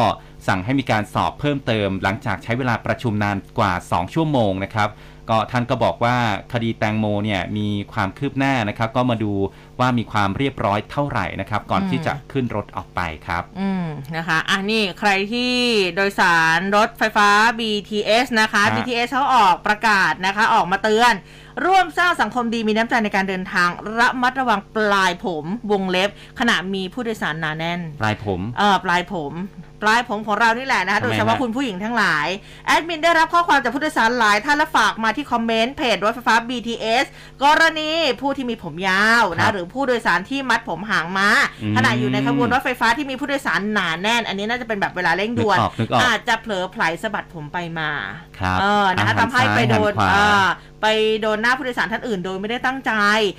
สั่งให้มีการสอบเพิ่มเติม หลังจากใช้เวลาประชุมนานกว่า 2 ชั่วโมงนะครับก็ท่านก็บอกว่าคดีแตงโมเนี่ยมีความคืบหน้านะครับ ก็มาดูว่ามีความเรียบร้อยเท่าไหร่นะครับ ก่อนอืมที่จะขึ้นรถออกไปครับ อืมนะคะอะนี่ใครที่โดยสารรถไฟฟ้า BTS นะคะฮะ BTS เขาออกประกาศนะคะ ออกมาเตือน ร่วมสร้างสังคมดีมีน้ำใจในการเดินทาง ระมัดระวังปลายผมวงเล็บ ขณะมีผู้โดยสารหนาแน่น ปลายผมเออปลายผม ปลายผมของเรานี่แหละนะคะทำไมโดยเฉพาะฮะคุณผู้หญิงทั้งหลาย แอดมินได้รับข้อความจากผู้โดยสารหลายท่านและฝากมาที่คอมเมนต์เพจรถไฟฟ้า BTS กรณีผู้ที่มีผมยาวครันะบหรือผู้โดยสารที่มัดผมหางม้าอืมขณะอยู่ในขบวนรถไฟฟ้าที่มีผู้โดยสารหนาแน่น อันนี้น่าจะเป็นแบบเวลาเร่งด่วนนึกออกนึกออกอาจจะเผลอไผลสะบัดผมไปมาครับเออนะคะอะทำให้ไปโดนหันซ้ายหันขวาอ่าไปโดนหน้าผู้โดยสารท่านอื่นโดยไม่ได้ตั้งใจ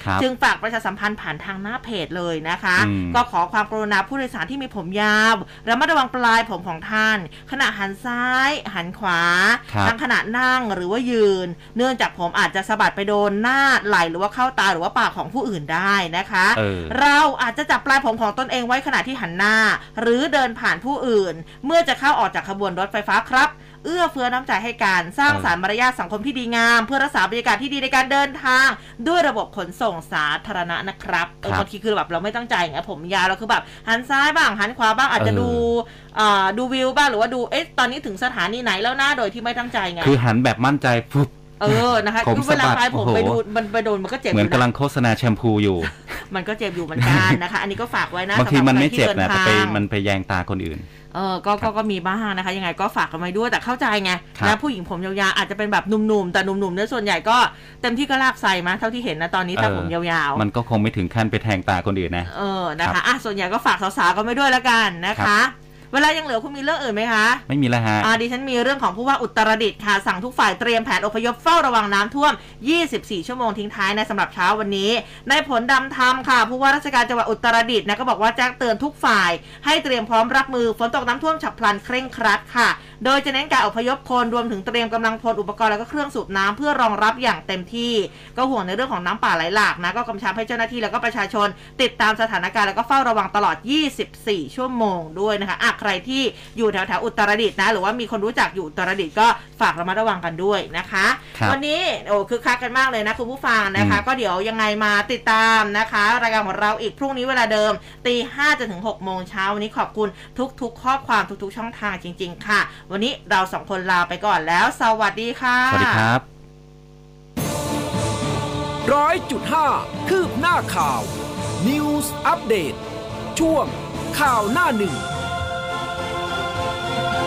ครับจึงฝากประชาสัมพันธ์ผ่านทางหน้าเพจเลยนะคะอืมก็ขอความกรุณาผู้โดยสารที่มีผมยาวระมัดระวังปลายผมของท่าน ขณะหันซ้าย หันขวาครับทั้งขณะนั่งหรือว่ายืน เนื่องจากผมอาจจะสะบัดไปโดนหน้าไหลหรือว่าเข้าตาหรือว่าปากของผู้อื่นได้นะคะเออเราอาจจะจับปลายผมของตนเองไว้ขณะที่หันหน้า หรือเดินผ่านผู้อื่น เมื่อจะเข้าออกจากขบวนรถไฟฟ้าครับ เอื้อเฟื้อน้ำใจให้การสร้างเออสารรค์มารยาทสังคมที่ดีงาม เพื่อรักษาบรรยากาศที่ดีในการเดินทาง ด้วยระบบขนส่งสาธารณะนะครับเออบางทีคือแบบเราไม่ตั้งใจไงผมยาวเราคือแบบหันซ้ายบ้างหันขวาบ้างอาจจะเออดูอ่าดูวิวบ้างหรือว่าดูเอ๊ะตอนนี้ถึงสถานีไหนแล้วนะโดยที่ไม่ตั้งใจไงคือหันแบบมั่นใจฟุบเออ นะคะผมคือเวลาสะบัดปลายผมโอ้โหไปดูมันไปโดนมันก็เจ็บเหมือนยู่กำนะลังโฆษณาแชมพูอยู่ มันก็เจ็บอยู่เหมือนกันนะคะ อันนี้ก็ฝากไว้นะบางทีสำหรับมันไม่ใครที่เจ็บนะดิแต่ไปทางมันไปแยงตาคนอื่น เออก็ก็ก็มีบ้างนะคะ ยังไงก็ฝากกันไว้ด้วยแต่เข้าใจไงครับนะผู้หญิงผมยาวๆอาจจะเป็นแบบหนุ่มๆแต่หนุ่มๆเนี่ยส่วนใหญ่ก็เต็มที่ก็ลากใส่มาเท่าที่เห็นนะตอนนี้ถ้าเออผมยาวๆ มันก็คงไม่ถึงขั้นไปแทงตาคนอื่นนะเออนะคะอะส่วนใหญ่ก็ฝากสาวๆกันไว้ด้วยแล้วกันนะครัคะบ เวลายังเหลือคุณมีเรื่องอื่นไหมคะ ไม่มีแล้วฮะอ่าดิฉันมีเรื่องของผู้ว่าอุตรดิตถ์ค่ะ สั่งทุกฝ่ายเตรียมแผนอพยพเฝ้าระวังน้ำท่วม 24 ชั่วโมงทิ้งท้ายในสำหรับเช้าวันนี้ในผลดำธรรมค่ะ ผู้ว่าราชการจังหวัดอุตรดิตถ์นะก็บอกว่าแจ้งเตือนทุกฝ่าย ให้เตรียมพร้อมรับมือฝนตกน้ำท่วมฉับพลันเคร่งครัดค่ะ โดยจะเน้นการอพยพคนรวมถึงเตรียมกำลังพลอุปกรณ์และก็เครื่องสูบน้ำเพื่อรองรับอย่างเต็มที่ ก็ห่วงในเรื่องของน้ำป่าไหลหลากนะก็กำชับให้เจ้าหน้าที่แล้วก็ประชาชน ติดตามสถานการณ์แล้วก็เฝ้าระวังตลอด 24 ชั่วโมงด้วยนะคะอะใครที่อยู่แถวแถวๆอุตรดิตถ์นะ หรือว่ามีคนรู้จักอยู่อุตรดิตถ์ก็ฝากระมัดระวังกันด้วยนะคะครับวันนี้โอ้คือคักกันมากเลยนะคุณผู้ฟังนะคะอืมก็เดี๋ยวยังไงมาติดตามนะคะ รายการของเราอีกพรุ่งนี้เวลาเดิมตีห้าจนถึง6โมงเช้าวันนี้ขอบคุณทุก ๆ ข้อความทุก ๆ ช่องทางจริง ๆ ค่ะ วันนี้เราสองคนลาไปก่อนแล้ว สวัสดีค่ะสวัสดีครับร้อยจุดห้าคืบหน้าข่าว News อัปเดตช่วงข่าวหน้าหนึ่ง